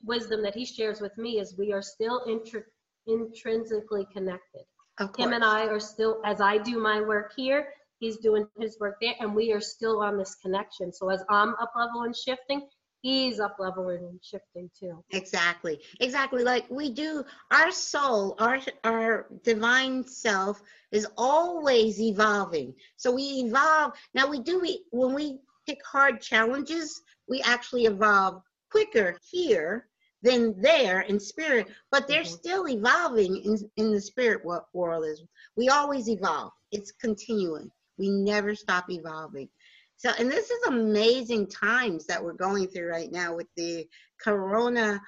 wisdom that he shares with me is we are still intri- intrinsically connected. Him and I are still, as I do my work here, he's doing his work there, and we are still on this connection. So as I'm up level and shifting, he's up leveling and shifting too. Exactly. Exactly. Like we do, our soul, our our divine self is always evolving. So we evolve. Now we do we when we pick hard challenges, we actually evolve quicker here than there in spirit, but they're Mhm. still evolving in in the spirit wo- world is we always evolve. It's continuing. We never stop evolving. So, and this is amazing times that we're going through right now with the corona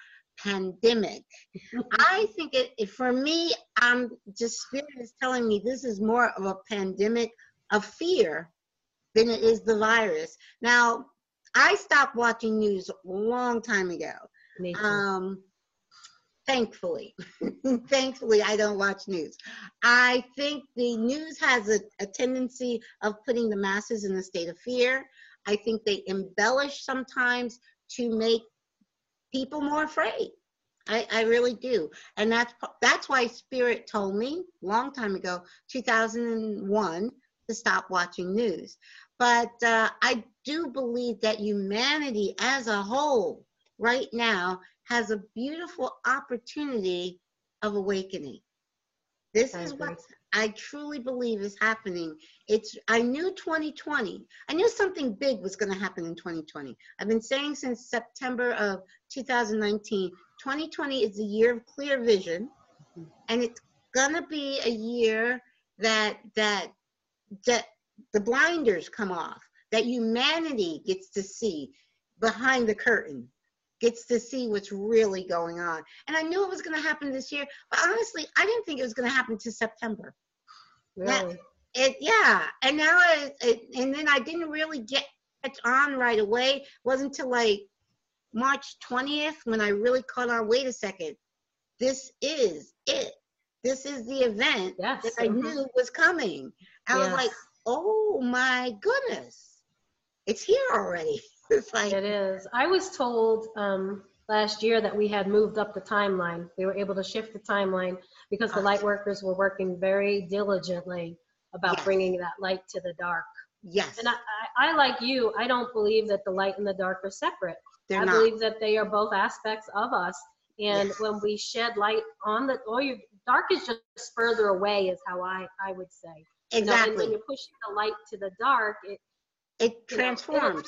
pandemic. I think it, it for me, I'm just spirit is telling me this is more of a pandemic of fear than it is the virus. Now, I stopped watching news a long time ago. Um, thankfully, thankfully, I don't watch news. I think the news has a, a tendency of putting the masses in a state of fear. I think they embellish sometimes to make people more afraid. I, I really do, and that's that's why Spirit told me long time ago, 2001, to stop watching news. But uh, I do believe that humanity as a whole, right now, has a beautiful opportunity of awakening. This I is agree. what I truly believe is happening. It's I knew 2020. I knew something big was going to happen in 2020. I've been saying since September of 2019, 2020 is the year of clear vision, Mhm. and it's going to be a year that that that the blinders come off, that humanity gets to see behind the curtain, gets to see what's really going on. And I knew it was going to happen this year, but honestly, I didn't think it was going to happen to September. really? It yeah, and now it, it and then I didn't really get on right away. It wasn't until like March 20th when I really caught on. Wait a second, this is it. This is the event Yes. that I mhm. knew was coming. I was like, oh my goodness, it's here already. It's like, It is. I was told um, last year that we had moved up the timeline. We were able to shift the timeline because the light workers were working very diligently about Yes. bringing that light to the dark. yes, And I, I, I, like you, I don't believe that the light and the dark are separate. they're I not. believe that they are both aspects of us. And Yes. when we shed light on the, or your dark is just further away, is how I, I would say. You know, and exactly. when you're pushing the light to the dark, it, it you know, transforms.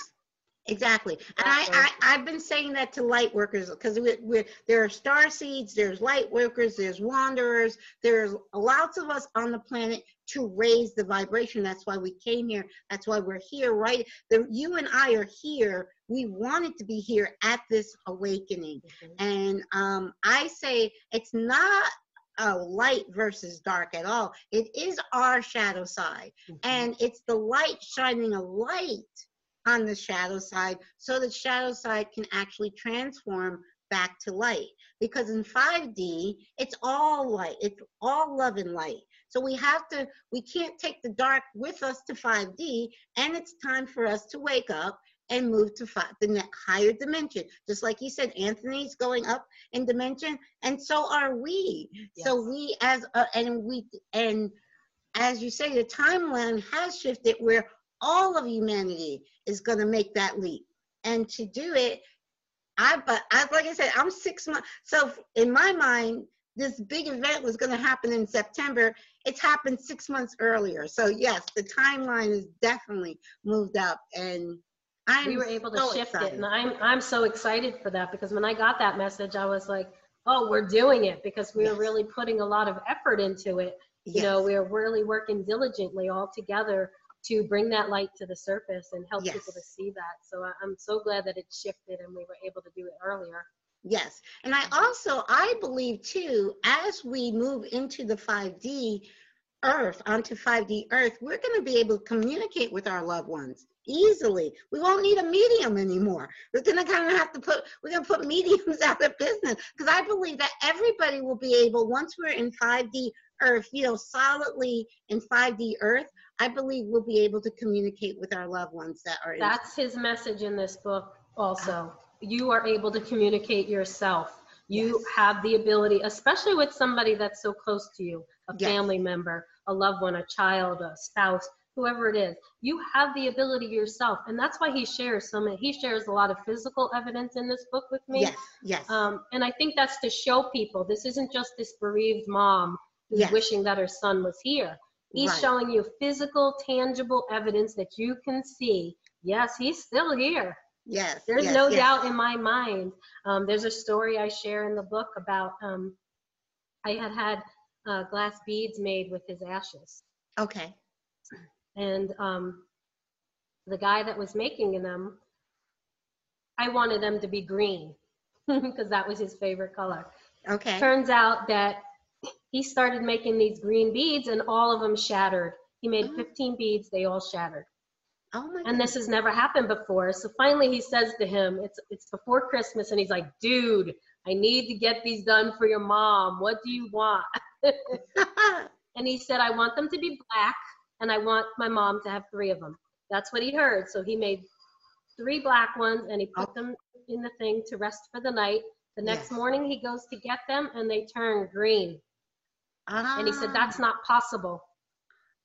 Exactly. And I, I, I've been saying that to light workers because we, we, there are star seeds, there's light workers, there's wanderers, there's lots of us on the planet to raise the vibration. That's why we came here. That's why we're here, right? The, you and I are here. We wanted to be here at this awakening. And um, I say it's not a light versus dark at all. It is our shadow side and it's the light shining a light on the shadow side so the shadow side can actually transform back to light. Because in 5d it's all light. It's all love and light. So we have to we can't take the dark with us to 5d and it's time for us to wake up and move to five, the higher dimension. Just like you said anthony's going up in dimension and so are we. So we as and we and as you say the timeline has shifted where all of humanity is going to make that leap. And to do it i but i like i said i'm six months so in my mind this big event was going to happen in september. It's happened six months earlier. So yes the timeline is definitely moved up and i'm we were able to so shift it and i'm i'm so excited for that because when i got that message i was like oh we're doing it because we Yes. were really putting a lot of effort into it. You know we are really working diligently all together to bring that light to the surface and help people to see that so i'm so glad that it shifted and we were able to do it earlier Yes. And I also I believe too, as we move into the 5D earth, onto 5D earth, we're going to be able to communicate with our loved ones easily. We won't need a medium anymore. We're going to kind of have to put we're going to put mediums out of business because I believe that everybody will be able once we're in 5D earth, you know, solidly in 5D earth, I believe we'll be able to communicate with our loved ones that are in That's his message in this book also. You are able to communicate yourself. You Yes. have the ability, especially with somebody that's so close to you, a Yes. family member, a loved one, a child, a spouse, whoever it is. You have the ability yourself. And that's why he shares so many, he shares a lot of physical evidence in this book with me. Yes, yes. Um, and I think that's to show people this isn't just this bereaved mom who's Yes. wishing that her son was here. He's Right. showing you physical, tangible evidence that you can see. Yes, he's still here. yes. There's yes, no yes. doubt in my mind. Um, there's a story I share in the book about um, I had had uh, glass beads made with his ashes. Okay. And um, the guy that was making them, I wanted them to be green because that was his favorite color. Okay. Turns out that he started making these green beads and all of them shattered. He made Oh. 15 beads, they all shattered. Oh my And this has never happened before. So finally he says to him, it's it's before Christmas and he's like, "Dude, I need to get these done for your mom. What do you want?" And he said, "I want them to be black and I want my mom to have 3 of them." That's what he heard. So he made 3 black ones and he put oh. them in the thing to rest for the night. The next Yes. morning he goes to get them and they turn green. And he said, Ah, "That's not possible."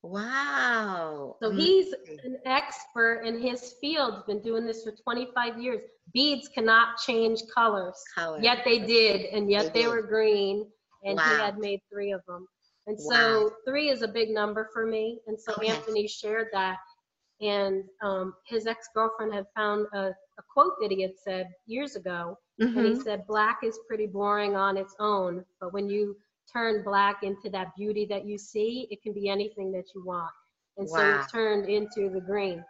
wow. So he's an expert in his field, been doing this for 25 years. Beads cannot change colors. Color. Yet they did, and yet They they, were green, and he had made three of them. And Wow. so three is a big number for me. And so Okay. Anthony shared that. And um, his ex girlfriend had found a, a quote that he had said years ago. And he Mhm. said, Black is pretty boring on its own, but when you turn black into that beauty that you see, it can be anything that you want. And so Wow. it turned into the green.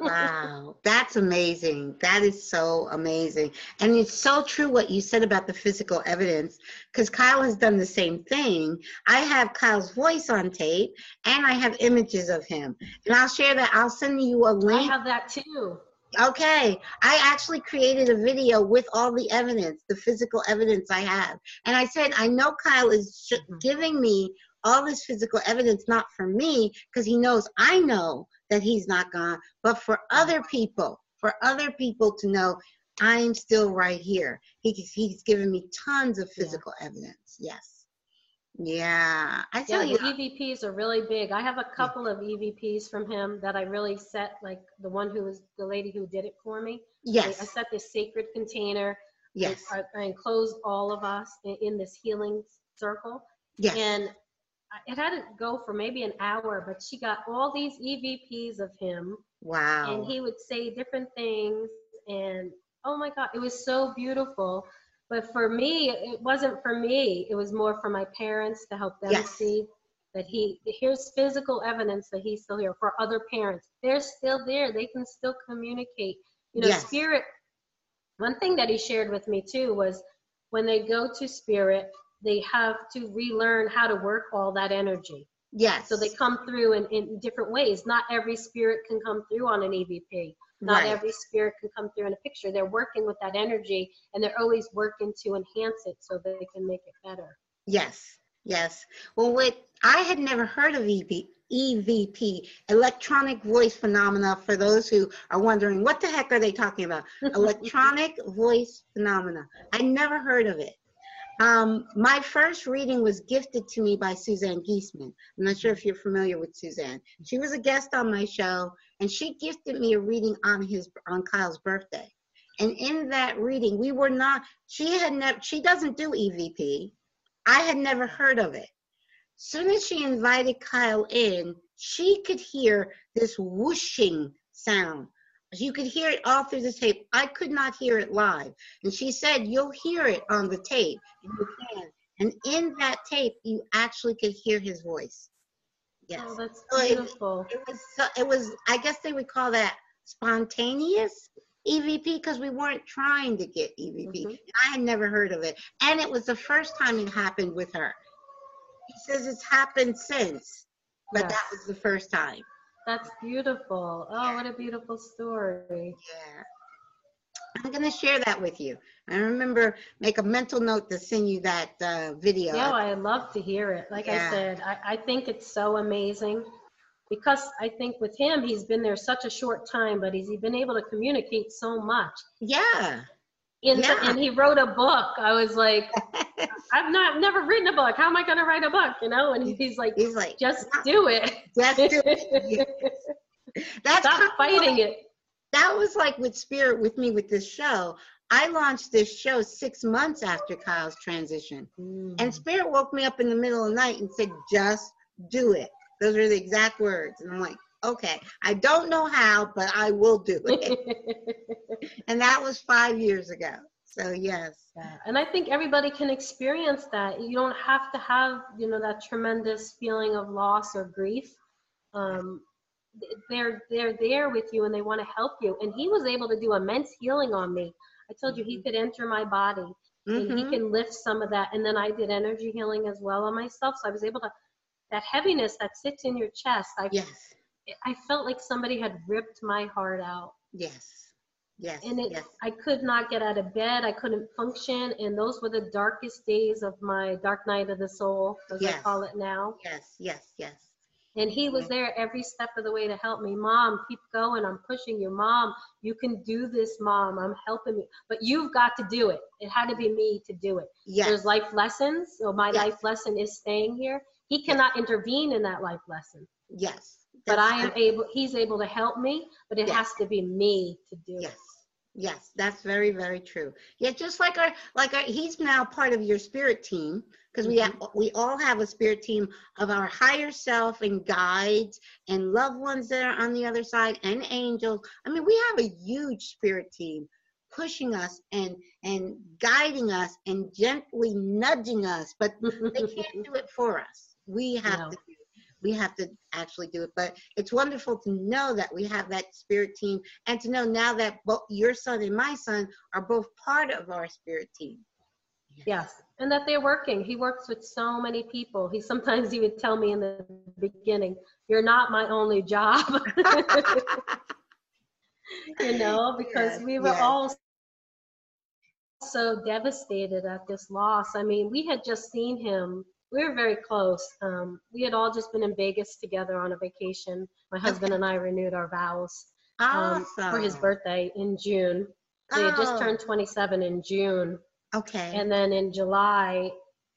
Wow, that's amazing. That is so amazing. And it's so true what you said about the physical evidence, because Kyle has done the same thing. I have Kyle's voice on tape and I have images of him. And I'll share that. I'll send you a link. I have that too. Okay, I actually created a video with all the evidence, the physical evidence I have. And I said, I know Kyle is sh- mm-hmm. giving me all this physical evidence, not for me, because he knows I know that he's not gone, but for other mm-hmm. people, for other people to know I'm still right here. He, he's given me tons of Yeah. physical evidence. Yes. Yeah, I tell the you. EVPs are really big. I have a couple of EVPs from him that I really set, like the one who was the lady who did it for me. I- I set this sacred container. yes, I, I enclosed all of us in, in this healing circle. yes. And it had to go for maybe an hour, but she got all these EVPs of him, Wow. and he would say different things. And oh my God, it was so beautiful. But for me, it wasn't for me. It was more for my parents to help them Yes. see that he, here's physical evidence that he's still here. For other parents, they're still there. They can still communicate. You know, Yes. spirit, one thing that he shared with me too was when they go to spirit, they have to relearn how to work all that energy. yes. So they come through in, in different ways. Not every spirit can come through on an EVP. Not Right. every spirit can come through in a picture. They're working with that energy and they're always working to enhance it so they can make it better. Yes, yes. Well, what I had never heard of EV, EVP, electronic voice phenomena. For those who are wondering, what the heck are they talking about? Electronic voice phenomena. I never heard of it. Um, my first reading was gifted to me by Suzanne Giesemann. I'm not sure if you're familiar with Suzanne. She was a guest on my show, and she gifted me a reading on his on Kyle's birthday. And in that reading, we were not. She had never. She doesn't do EVP. I had never heard of it. Soon as she invited Kyle in, she could hear this whooshing sound. You could hear it all through the tape. I could not hear it live. And she said, You'll hear it on the tape. And you can. And in that tape, you actually could hear his voice. Yes. Oh, that's So it- beautiful. It was, so- it was, I guess they would call that spontaneous EVP because we weren't trying to get EVP. Mhm. I had never heard of it. And it was the first time it happened with her. He says it's happened since, but Yes. that was the first time. That's beautiful. Oh, what a beautiful story. Yeah. I'm going to share that with you. I remember, make a mental note to send you that uh, video. Yeah, I love to hear it. Like Yeah. I said, I, I think it's so amazing because I think with him, he's been there such a short time, but he's been able to communicate so much. yeah. In Yeah. and he wrote a book. I was like, I've not never written a book. How am I going to write a book? You know? And he's like, He's like, just do it. just do it. That's Stop fighting it. That was like with Spirit with me with this show. I launched this show six months after Kyle's transition. And Spirit woke me up in the middle of the night and said, just do it. Those are the exact words. And I'm like, okay, I don't know how, but I will do it. and that was five years ago. So, yes. Yeah, and I think everybody can experience that. You don't have to have, you know, that tremendous feeling of loss or grief. Um, they're they're there with you and they want to help you. And he was able to do immense healing on me. I told you he could enter my body and he Mhm. can lift some of that. And then I did energy healing as well on myself, so I was able to. That heaviness that sits in your chest, I Yes. I felt like somebody had ripped my heart out Yes. Yes. and it, yes. I could not get out of bed. I couldn't function, and those were the darkest days of my dark night of the soul, as I Yes. call it now. Yes. Yes. Yes. And he was there every step of the way to help me. Mom, keep going. I'm pushing you. Mom, you can do this. Mom, I'm helping you. But you've got to do it. It had to be me to do it. Yes. There's life lessons. So my Yes. life lesson is staying here. He cannot intervene in that life lesson. Yes. But I am able. He's able to help me. But it Yes. has to be me to do it. Yes. That's very, very true. Yeah, just like our, like our, he's now part of your spirit team because we mm-hmm. have, we all have a spirit team of our higher self and guides and loved ones that are on the other side and angels. I mean, we have a huge spirit team pushing us and and guiding us and gently nudging us, but they can't do it for us. We have No. to do we have to actually do it. But it's wonderful to know that we have that spirit team and to know now that both your son and my son are both part of our spirit team. Yes, and that they're working. He works with so many people. He sometimes he would tell me in the beginning, "You're not my only job," you know, because Yes, we were yes. all so devastated at this loss. I mean, we had just seen him. We were very close. Um, we had all just been in Vegas together on a vacation. My husband and I renewed our vows um, awesome. for his birthday in June. So he had just Oh, turned 27 in June. Okay. And then in July,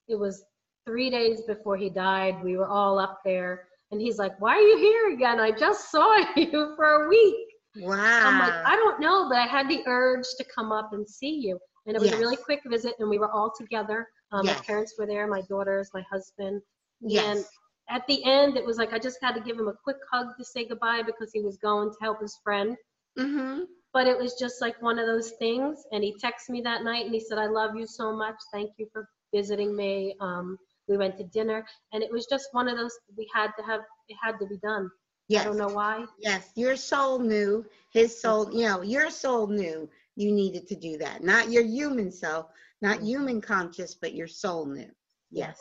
it was three days before he died. We were all up there. And he's like, Why are you here again? I just saw you for a week. wow. I'm like, I don't know, but I had the urge to come up and see you. And it was Yes. a really quick visit, and we were all together. Um, Yes. My parents were there, my daughters, my husband. yes. And at the end, it was like I just had to give him a quick hug to say goodbye because he was going to help his friend. mm-hmm. But it was just like one of those things. And he texted me that night and he said, I love you so much. Thank you for visiting me. Um, we went to dinner and it was just one of those, we had to have, it had to be done. Yes. I don't know why. Yes. Your soul knew. His soul, you know, your soul knew you needed to do that. Not your human self, not human conscious, but your soul knew. Yes.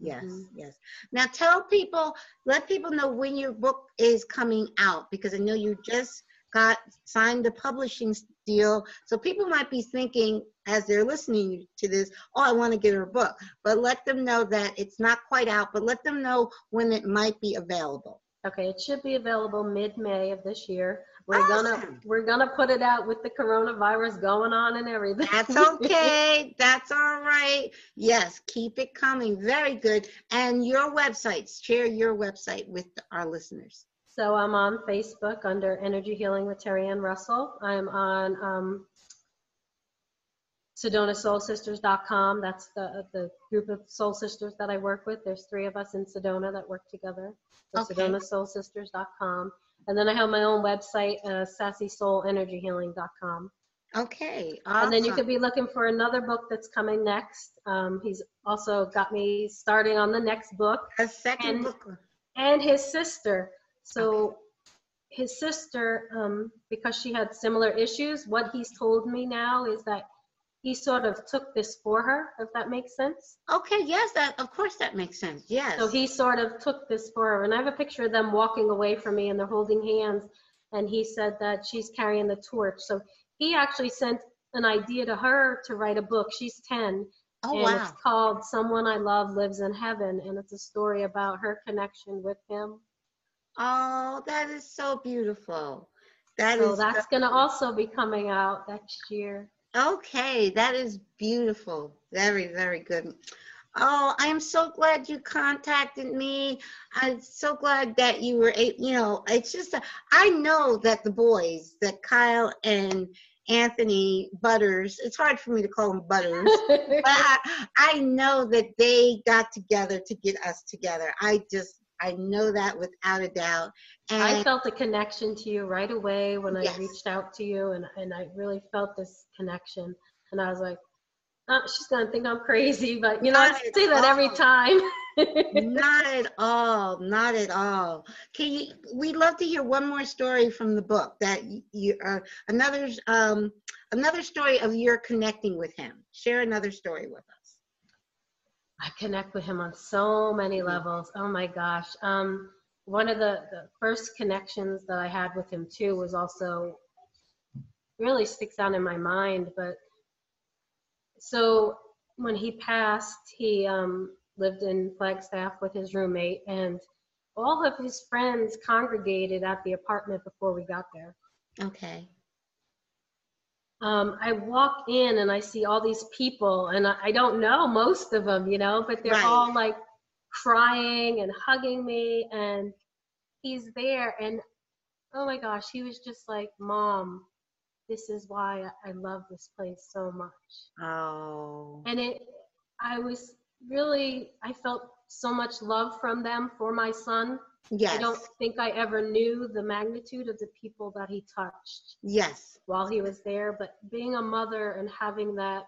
Yes, Mhm. yes. Now tell people, let people know when your book is coming out because I know you just got signed the publishing deal. So people might be thinking as they're listening to this, oh, I want to get her book. But let them know that it's not quite out, but let them know when it might be available. Okay, it should be available mid-May of this year. We're gonna we're gonna put it out with the coronavirus going on and everything. That's okay. That's all right. Yes, keep it coming. Very good. And your websites, share your website with our listeners. So I'm on Facebook under Energy Healing with Terri-Ann Russell. I'm on um, SedonaSoulSisters.com. That's the the group of soul sisters that I work with. There's three of us in Sedona that work together. So Okay. SedonaSoulSisters.com. And then I have my own website, uh, SassySoulEnergyHealing.com. Okay. And then you could be looking for another book that's coming next. Um, he's also got me starting on the next book a second and- book. and his sister. So his sister, um, because she had similar issues, what he's told me now is that he sort of took this for her, if that makes sense. Okay, yes, that of course that makes sense. Yes. So he sort of took this for her. And I have a picture of them walking away from me and they're holding hands. And he said that she's carrying the torch. So he actually sent an idea to her to write a book. She's 10. oh and wow. it's called Someone I Love Lives in Heaven. And it's a story about her connection with him. Oh, that is so beautiful. That So that's going to also be coming out next year. Okay. That is beautiful. Very, very good. Oh, I am so glad you contacted me. I'm so glad that you were, a- you know, it's just, a- I know that the boys, that Kyle and Anthony Butters, it's hard for me to call them Butters, but I, I know that they got together to get us together. I just, I know that without a doubt. And I felt a connection to you right away when I reached out to you, and, and I really felt this connection. And I was like, oh, she's gonna think I'm crazy, but you know, I Not at say that every time. not at all not at all can you we'd love to hear one more story from the book that you uh, another um another story of your connecting with him share another story with us I connect with him on so many Mhm. levels. Oh my gosh. Um, one of the, the first connections that I had with him too was also really sticks out in my mind. But so when he passed, he um, lived in Flagstaff with his roommate, and all of his friends congregated at the apartment before we got there. okay um, I walk in and I see all these people, and I, I don't know most of them, you know, but they're Right. all like crying and hugging me, and he's there, and oh my gosh, he was just like, "Mom, this is why I, I love this place so much," oh and it, I was really, I felt so much love from them for my son. Yes I don't think I ever knew the magnitude of the people that he touched yes while he was there but being a mother and having that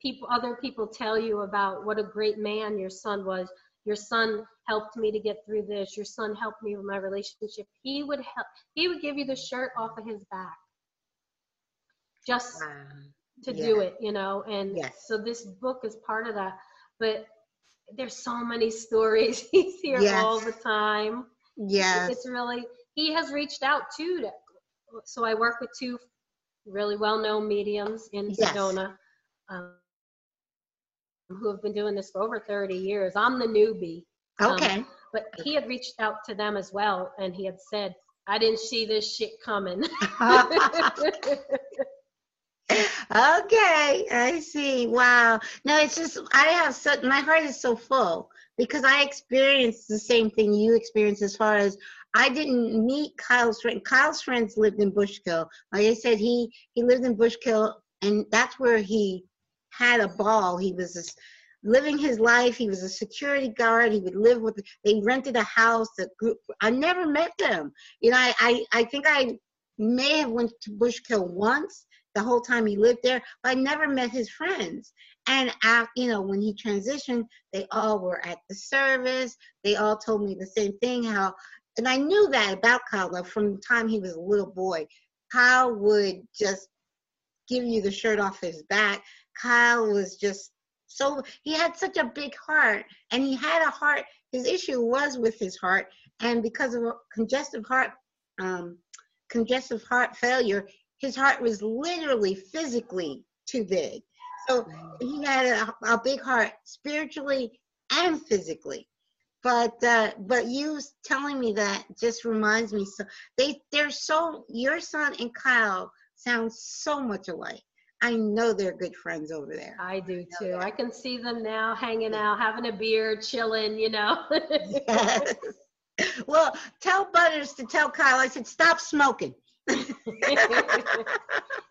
people other people tell you about what a great man your son was your son helped me to get through this your son helped me with my relationship he would help he would give you the shirt off of his back just wow. to Yeah. do it you know and Yes. so this book is part of that but there's so many stories he's here Yes. all the time. Yes. it's really he has reached out too to so i work with two really well-known mediums in Yes. sedona um, who have been doing this for over 30 years. I'm the newbie um, okay. but he had reached out to them as well and he had said i didn't see this shit coming okay, I see. Wow. No, it's just I have so my heart is so full because I experienced the same thing you experienced as far as I didn't meet Kyle's friend. Kyle's friends lived in Bushkill. Like I said, he he lived in Bushkill, and that's where he had a ball. He was just living his life. He was a security guard. He would live with. They rented a house. A group. I never met them. You know, I I, I think I may have went to Bushkill once the whole time he lived there, but I never met his friends. And after, you know, when he transitioned, they all were at the service. They all told me the same thing. How, and I knew that about Kyle from the time he was a little boy. Kyle would just give you the shirt off his back. Kyle was just so he had such a big heart, and he had a heart. His issue was with his heart, and because of congestive heart, um, congestive heart failure, his heart was literally physically too big. So he had a, a big heart spiritually and physically. But uh, but you telling me that just reminds me so they they're so your son and Kyle sound so much alike. I know they're good friends over there. i do too i can see them now hanging out having a beer chilling you know Yes. Well, tell Butters to tell Kyle. I said stop smoking.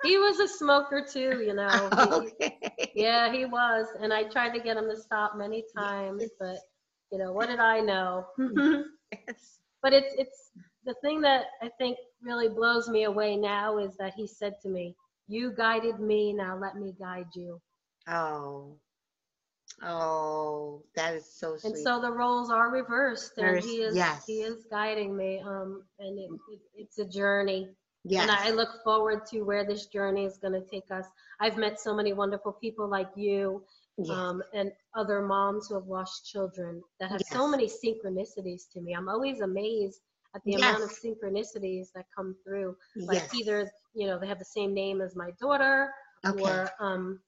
he was a smoker too, you know. He- okay. yeah, he was, and I tried to get him to stop many times, but you know, what did I know? Yes. but it's it's the thing that I think really blows me away now is that he said to me, "You guided me, now let me guide you." Oh. Oh, that is so sweet. And so the roles are reversed, and he is yes. he is guiding me. Um, and it, it, it's a journey, yes. and I look forward to where this journey is going to take us. I've met so many wonderful people like you, yes. um, and other moms who have lost children that have so many synchronicities to me. I'm always amazed at the amount of synchronicities that come through. Like yes. either you know they have the same name as my daughter, okay. or um,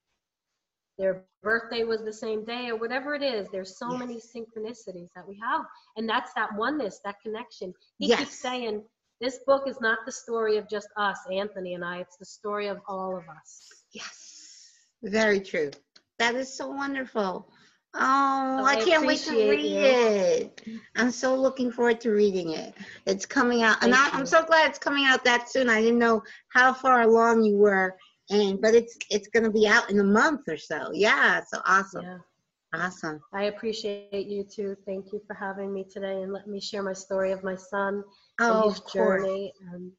their birthday was the same day, or whatever it is. There's so Yes. many synchronicities that we have, and that's that oneness, that connection. He Yes. keeps saying. This book is not the story of just us, Anthony and I. It's the story of all of us. Yes, very true. That is so wonderful. Oh, So I I can't wait to read you. it. I'm so looking forward to reading it. It's coming out, and I, I'm so glad it's coming out that soon. I didn't know how far along you were, and but it's it's going to be out in a month or so. Yeah, so awesome, Yeah. Awesome. I appreciate you too. Thank you for having me today and let me share my story of my son Oh, and his journey. And,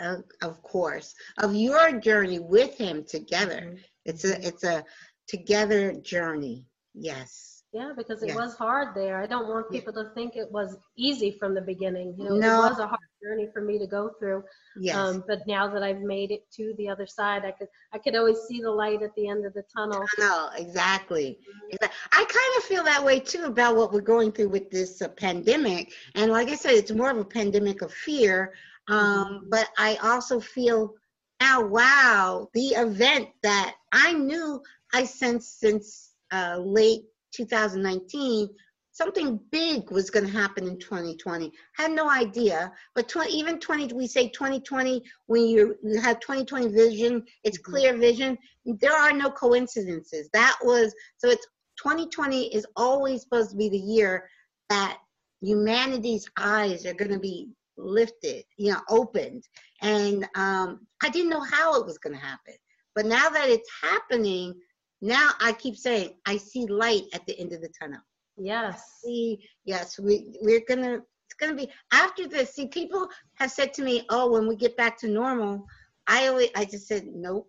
of, of course, of your journey with him together. Mhm. It's a it's a together journey. Yes. Yeah, because it Yes. was hard there. I don't want Yeah. people to think it was easy from the beginning. You know, No. it was a hard journey for me to go through. Yes. Um, but now that I've made it to the other side, I could I could always see the light at the end of the tunnel. No, exactly. I kind of feel that way too about what we're going through with this uh, pandemic. And like I said, it's more of a pandemic of fear. Um, But I also feel now, wow, the event that I knew I sensed since uh, late 2019, something big was going to happen in 2020. Had no idea. But 20, even 20, we say 2020, when you, you have 2020 vision, it's Mhm. clear vision. There are no coincidences. That was, so it's 2020 is always supposed to be the year that humanity's eyes are going to be lifted, you know, opened. And um, I didn't know how it was going to happen. But now that it's happening, now I keep saying, I see light at the end of the tunnel. Yes. See, yes, we, we're going to, it's going to be after this. See, people have said to me, oh, when we get back to normal, I always, I just said, nope,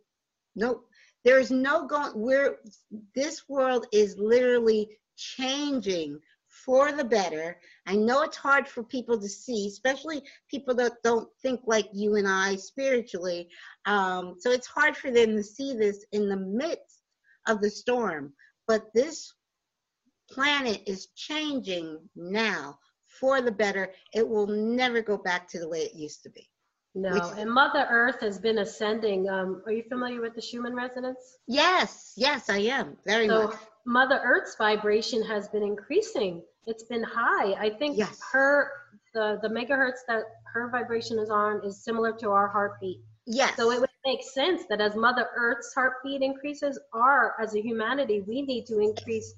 nope. There's no going, we're, this world is literally changing for the better. I know it's hard for people to see, especially people that don't think like you and I spiritually. Um, so it's hard for them to see this in the midst of the storm. But this planet is changing now for the better. It will never go back to the way it used to be. No. Which- And Mother Earth has been ascending. Um, are you familiar with the Schumann resonance? Yes, yes, I am very So much. Mother Earth's vibration has been increasing. It's been high. I think Yes. her the the megahertz that her vibration is on is similar to our heartbeat. Yes. So it would make sense that as Mother Earth's heartbeat increases, our as a humanity we need to increase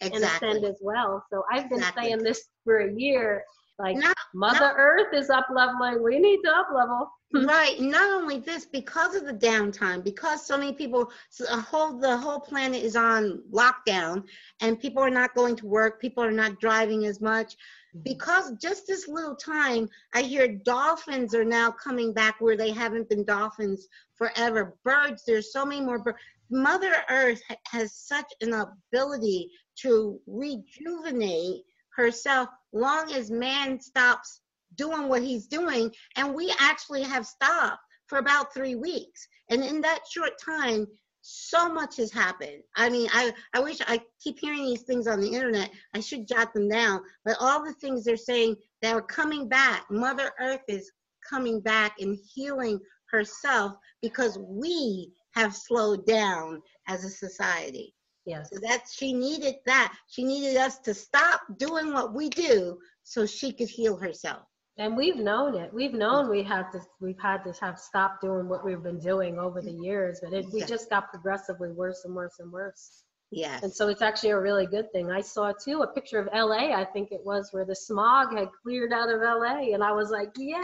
and exactly. ascend as well. So I've been Exactly. saying this for a year. Like No, Mother Earth is up leveling. We need to up level. right. Not only this, because of the downtime, because so many people, so the whole the whole planet is on lockdown, and people are not going to work. People are not driving as much. Because just this little time i hear dolphins are now coming back where they haven't been dolphins forever. Birds there's so many more birds mother earth has such an ability to rejuvenate herself long as man stops doing what he's doing and we actually have stopped for about three weeks. And in that short time so much has happened. I mean i i wish i keep hearing these things on the internet. I should jot them down. But all the things they're saying that are coming back mother earth is coming back and healing herself because we have slowed down as a society. Yes. so that she needed that. She needed us to stop doing what we do so she could heal herself And we've known it. We've known we had to we've had to have stopped doing what we've been doing over the years, but it, we just got progressively worse and worse and worse. yeah And so it's actually a really good thing. I saw too a picture of LA, I think it was, where the smog had cleared out of LA, and I was like, yeah.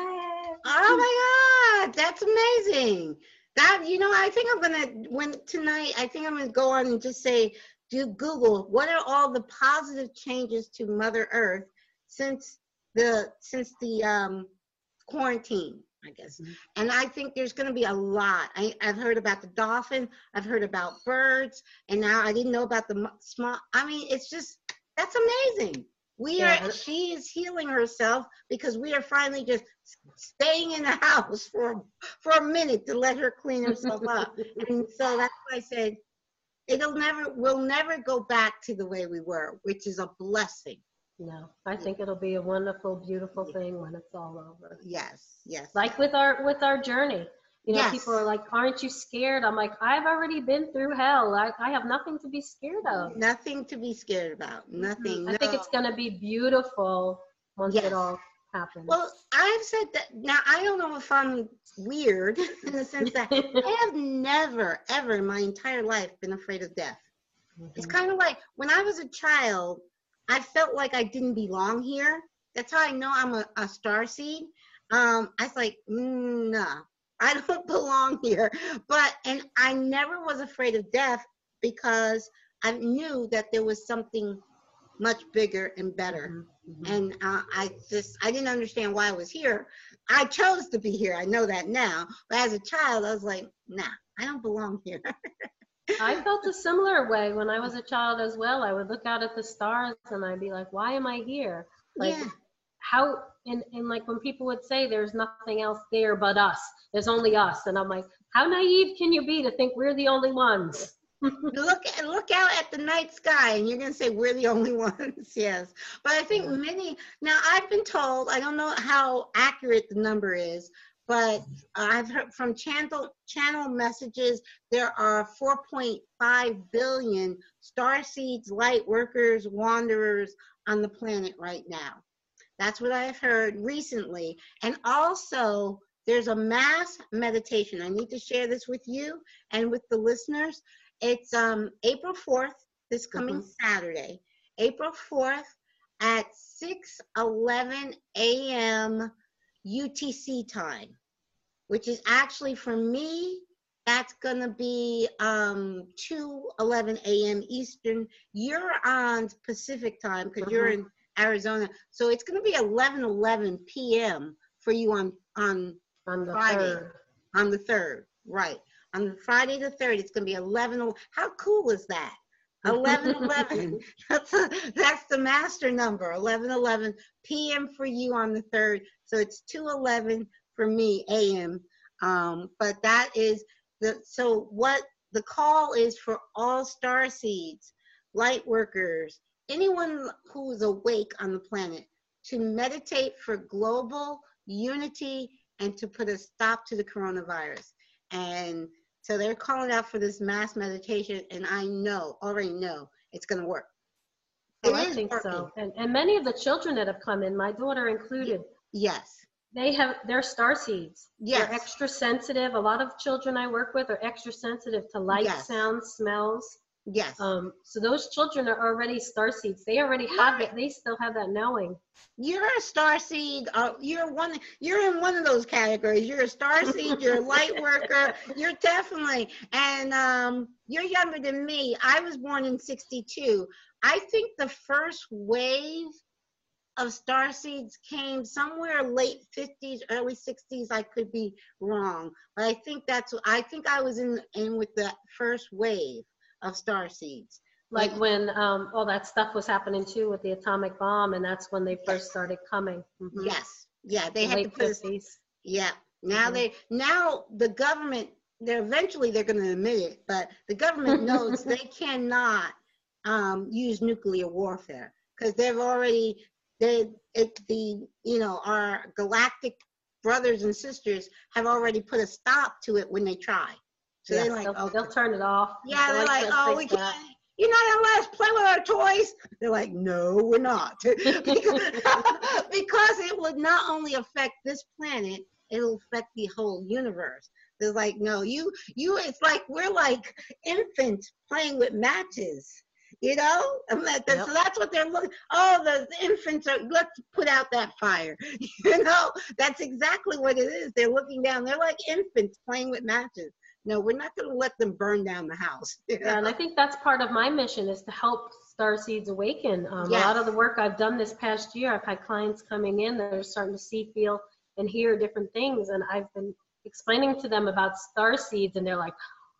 Oh my God, that's amazing. That you know, I think I'm gonna when tonight. I think I'm gonna go on and just say, do Google what are all the positive changes to Mother Earth since the since the um, quarantine. I guess. Mhm. And I think there's going to be a lot. I, I've heard about the dolphin, I've heard about birds, and now I didn't know about the small. I mean, it's just that's amazing. We Yeah. are. She is healing herself because we are finally just staying in the house for for a minute to let her clean herself up. And so that's why I said it'll never. We'll never go back to the way we were, which is a blessing. No, I think it'll be a wonderful, beautiful thing when it's all over. Yes. Yes. Like with our with our journey. You know, Yes. people are like, "Aren't you scared?" I'm like, "I've already been through hell. I, I have nothing to be scared of." Nothing to be scared about. Nothing. I think it's going to be beautiful once Yes. it all happens. Well, I've said that now. I don't know if I'm weird in the sense that I have never, ever in my entire life been afraid of death. It's Mhm. kind of like when I was a child, I felt like I didn't belong here. That's how I know I'm a, a star seed. Um, I was like, mm, nah, I don't belong here. But and I never was afraid of death because I knew that there was something much bigger and better Mhm, mhm. and uh, I just I didn't understand why I was here. I chose to be here. I know that now. But as a child, I was like, nah, I don't belong here. I felt a similar way when I was a child as well. I would look out at the stars and I'd be like, why am I here? Like, yeah, how, and, and like when people would say there's nothing else there but us, there's only us. And I'm like, how naive can you be to think we're the only ones? look at look out at the night sky, and you're gonna say we're the only ones. yes, but I think many. Now I've been told. I don't know how accurate the number is. But I've heard from channel channel messages there are 4.5 billion star seeds, light workers, wanderers on the planet right now. That's what I've heard recently. And also, there's a mass meditation. I need to share this with you and with the listeners. It's um, April 4th, this coming Saturday, April 4th at 6 11 a.m. UTC time, which is actually for me, that's going to be um, 2 11 a.m. Eastern. You're on Pacific time because you're Mhm. in Arizona. So it's going to be 11 11 p.m. for you on, on On the Friday. third. on the third, right? On Friday the third, it's gonna be eleven. el- How cool is that? Eleven eleven. That's a, that's the master number. Eleven eleven p.m. for you on the third. So it's two eleven for me a.m. Um, but that is the so what the call is for all star seeds, light workers, anyone who is awake on the planet to meditate for global unity and to put a stop to the coronavirus. And so they're calling out for this mass meditation, and I know, already know, it's going to work. Oh, I think working. so. And, and many of the children that have come in, my daughter included, Yes, they have they're star seeds. Yes. They're extra sensitive. A lot of children I work with are extra sensitive to light, Yes. sounds, smells. yes. Um, so those children are already star seeds. They already have it. They still have that knowing. you're a star seed. Uh, you're one. You're in one of those categories. You're a star seed. You're a light worker. You're definitely. And um, you're younger than me. I was born in '62. I think the first wave of star seeds came somewhere late 50s, early 60s. I could be wrong, but I think that's. I think I was in in with that first wave of star seeds. Like when um, all that stuff was happening too with the atomic bomb, and that's when they first started coming. Mhm. Yes. Yeah, they The had to put a 50s. Yeah. Now Mhm. they now the government they're eventually they're going to admit it, but the government knows they cannot um, use nuclear warfare because they've already they it the you know our galactic brothers and sisters have already put a stop to it when they try. So they're like, they'll, okay. they'll turn it off. yeah, they're like, "Let's oh, we that." can't. You're not gonna let us play with our toys. They're like, no, we're not, because, because it would not only affect this planet, it'll affect the whole universe. They're like, no, you, you. It's like we're like infants playing with matches. You know, and that, that- so that's what they're looking. Oh, the infants are. Let's put out that fire. You know, that's exactly what it is. They're looking down. They're like infants playing with matches. No, we're not going to let them burn down the house. you Yeah, and? I think that's part of my mission is to help star seeds awaken. Um, A lot of the work I've done this past year, I've had clients coming in that are starting to see, feel, and hear different things. And I've been explaining to them about star seeds, and they're like,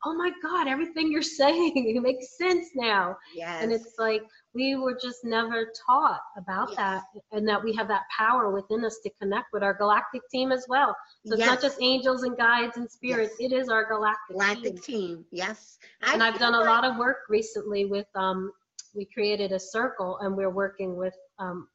"Oh my God, everything you're saying it makes sense now." Yes. And it's like we were just never taught about Yes. that, and that we have that power within us to connect with our galactic team as well. So it's not just angels and guides and spirits; Yes. it is our galactic, team. Galactic team. team. Yes. And I I've done a lot of work recently with. Um, we created a circle, and we're working with um,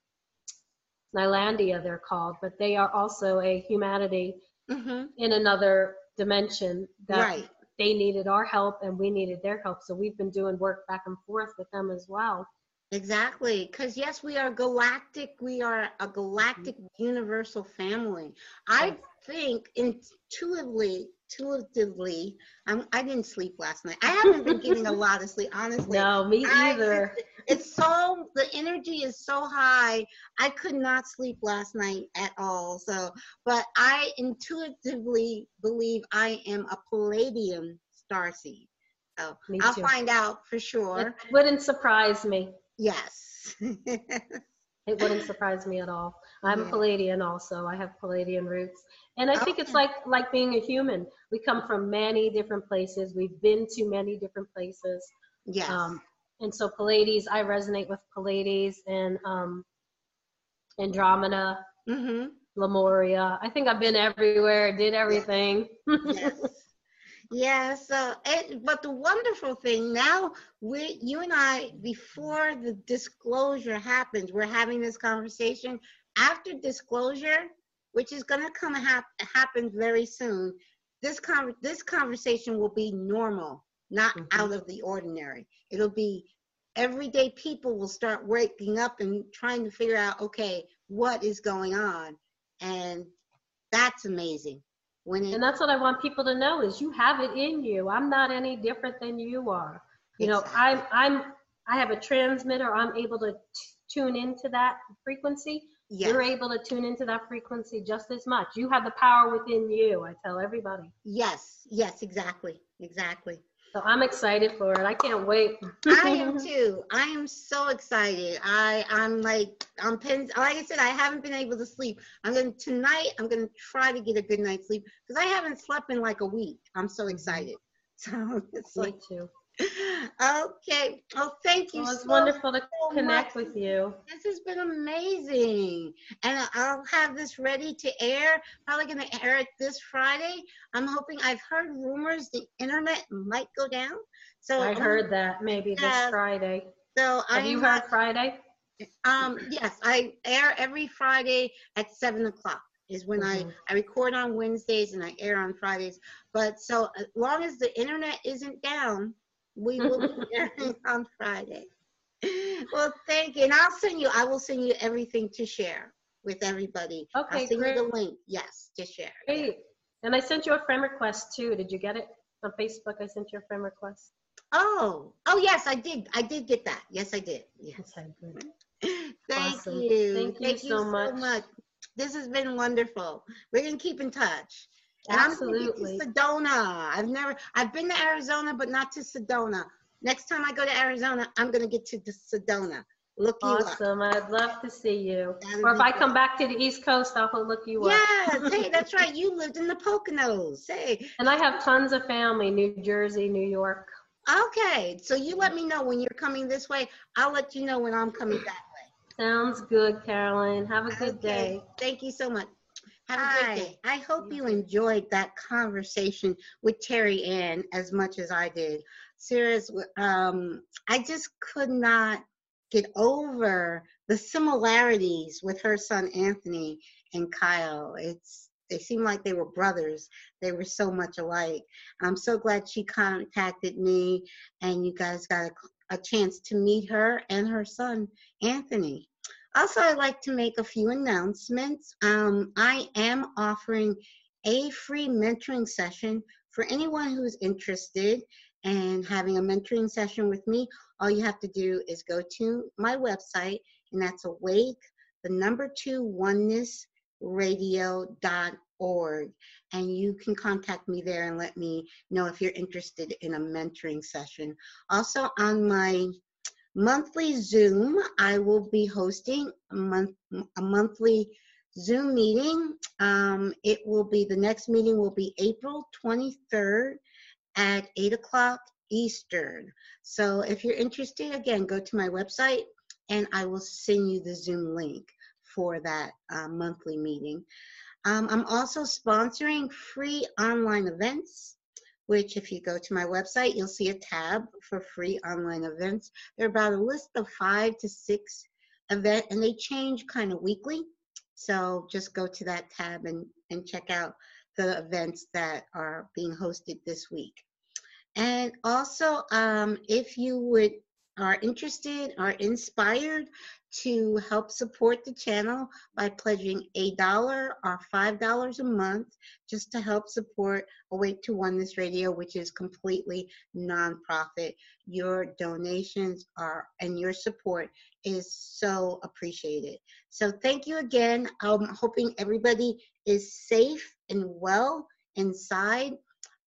Nylandia. They're called, but they are also a humanity Mhm. in another dimension that Right. They needed our help and we needed their help. So we've been doing work back and forth with them as well. Exactly. Because, yes, we are galactic. We are a galactic universal family. I think intuitively, intuitively, I'm, I didn't sleep last night. I haven't been getting a lot of sleep, honestly. No, me either. just- it's so the energy is so high. I could not sleep last night at all. So, but I intuitively believe I am a Pleiadian starseed. So Me I'll too. find out for sure. It wouldn't surprise me. Yes. It wouldn't surprise me at all. I'm Yeah. Pleiadian also. I have Pleiadian roots. And I think it's Okay. like like being a human. We come from many different places. We've been to many different places. yes. Um, and so Pleiades, I resonate with Pleiades and um, Andromeda, hmm Lemuria. I think I've been everywhere, did everything. Yes. yeah. So, it, but the wonderful thing now, we, you and I, before the disclosure happens, we're having this conversation. After disclosure, which is going to come hap- happen very soon, this con- this conversation will be normal, not Mhm. out of the ordinary. It'll be everyday people will start waking up and trying to figure out, okay, what is going on, and that's amazing. When it, And that's what I want people to know is you have it in you. I'm not any different than you are. You know, I'm I'm I have a transmitter. I'm able to t- tune into that frequency. yes. You're able to tune into that frequency just as much. You have the power within you. I tell everybody. Yes, yes, exactly, exactly. So I'm excited for it. I can't wait. I am too. I am so excited. I I'm like I'm pins. Like I said, I haven't been able to sleep. I'm gonna tonight. I'm gonna try to get a good night's sleep because I haven't slept in like a week. I'm so excited. So it's Me like too. Okay. Oh, thank you. Well, it's so, wonderful to so connect much. with you. This has been amazing. And I'll have this ready to air. Probably going to air it this Friday. I'm hoping, I've heard rumors the internet might go down. So I heard that maybe this. Friday. So Have I'm you not- heard Friday? Um, yes, I air every Friday at seven o'clock is when Mhm. I, I record on Wednesdays and I air on Fridays. But so as long as the internet isn't down, we will be airing on Friday. Well, thank you. And I'll send you, I will send you everything to share with everybody. Okay, I'll send great. you the link. Yes, to share. Great. And I sent you a friend request too. Did you get it? On Facebook, I sent you a friend request. Oh, oh yes, I did. I did get that. Yes, I did. Yes. Okay, good. Thank Awesome. you. Thank you so much. This has been wonderful. We're gonna keep in touch. And I'm Absolutely. gonna Sedona. I've never I've been to Arizona, but not to Sedona. Next time I go to Arizona, I'm gonna get to the Sedona. Look you up. Awesome. I'd love to see you. That'd Or if I great. come back to the East Coast, I'll look you up. Yes, hey, that's right. You lived in the Poconos. Hey, And I have tons of family, New Jersey, New York. okay. So you let me know when you're coming this way. I'll let you know when I'm coming that way. Sounds good, Caroline. Have a good Okay. day. Thank you so much. Have a Hi. great day. I hope you enjoyed that conversation with Terri-Ann as much as I did. Serious, um, I just could not get over the similarities with her son Anthony and Kyle. It's they seem like they were brothers. They were so much alike. I'm so glad she contacted me and you guys got a, a chance to meet her and her son Anthony. Also, I'd like to make a few announcements. Um, I am offering a free mentoring session for anyone who's interested in having a mentoring session with me. All you have to do is go to my website, and that's awake, the number two oneness radio.org. And you can contact me there and let me know if you're interested in a mentoring session. Also, on my monthly Zoom. I will be hosting a month a monthly Zoom meeting. Um, it will be, the next meeting will be April 23rd at 8 o'clock Eastern. So if you're interested, again, go to my website and I will send you the Zoom link for that uh, monthly meeting. Um, I'm also sponsoring free online events, which if you go to my website, you'll see a tab for free online events. There are about a list of five to six event and they change kind of weekly. So just go to that tab and, and check out the events that are being hosted this week. And also, um, if you would are interested or inspired to help support the channel by pledging a dollar or five dollars a month just to help support Awake to Oneness Radio, which is completely nonprofit. Your donations are and your support is so appreciated. So thank you again. I'm hoping everybody is safe and well inside.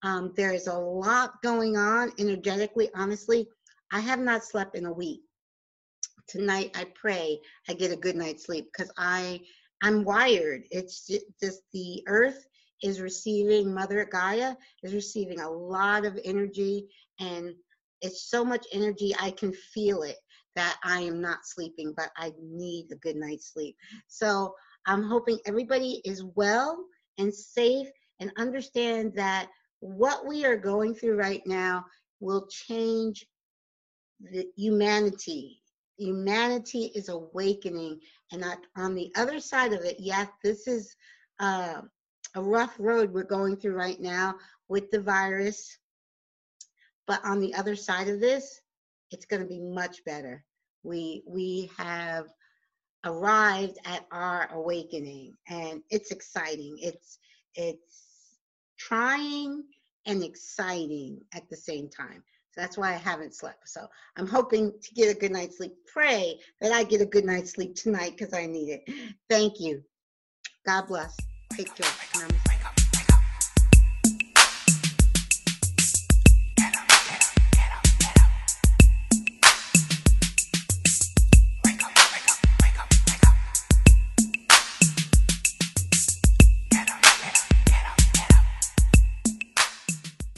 Um, there is a lot going on energetically. Honestly, I have not slept in a week. Tonight, I pray I get a good night's sleep because I I'm wired. It's just the earth is receiving Mother Gaia is receiving a lot of energy, and it's so much energy I can feel it that I am not sleeping, but I need a good night's sleep. So I'm hoping everybody is well and safe and understand that what we are going through right now will change the humanity. Humanity is awakening, and on the other side of it, yes, this is uh, a rough road we're going through right now with the virus. But on the other side of this, it's going to be much better. We we have arrived at our awakening, and it's exciting. It's it's trying and exciting at the same time. So that's why I haven't slept. So I'm hoping to get a good night's sleep. Pray that I get a good night's sleep tonight because I need it. Thank you. God bless. Take care. Namaste.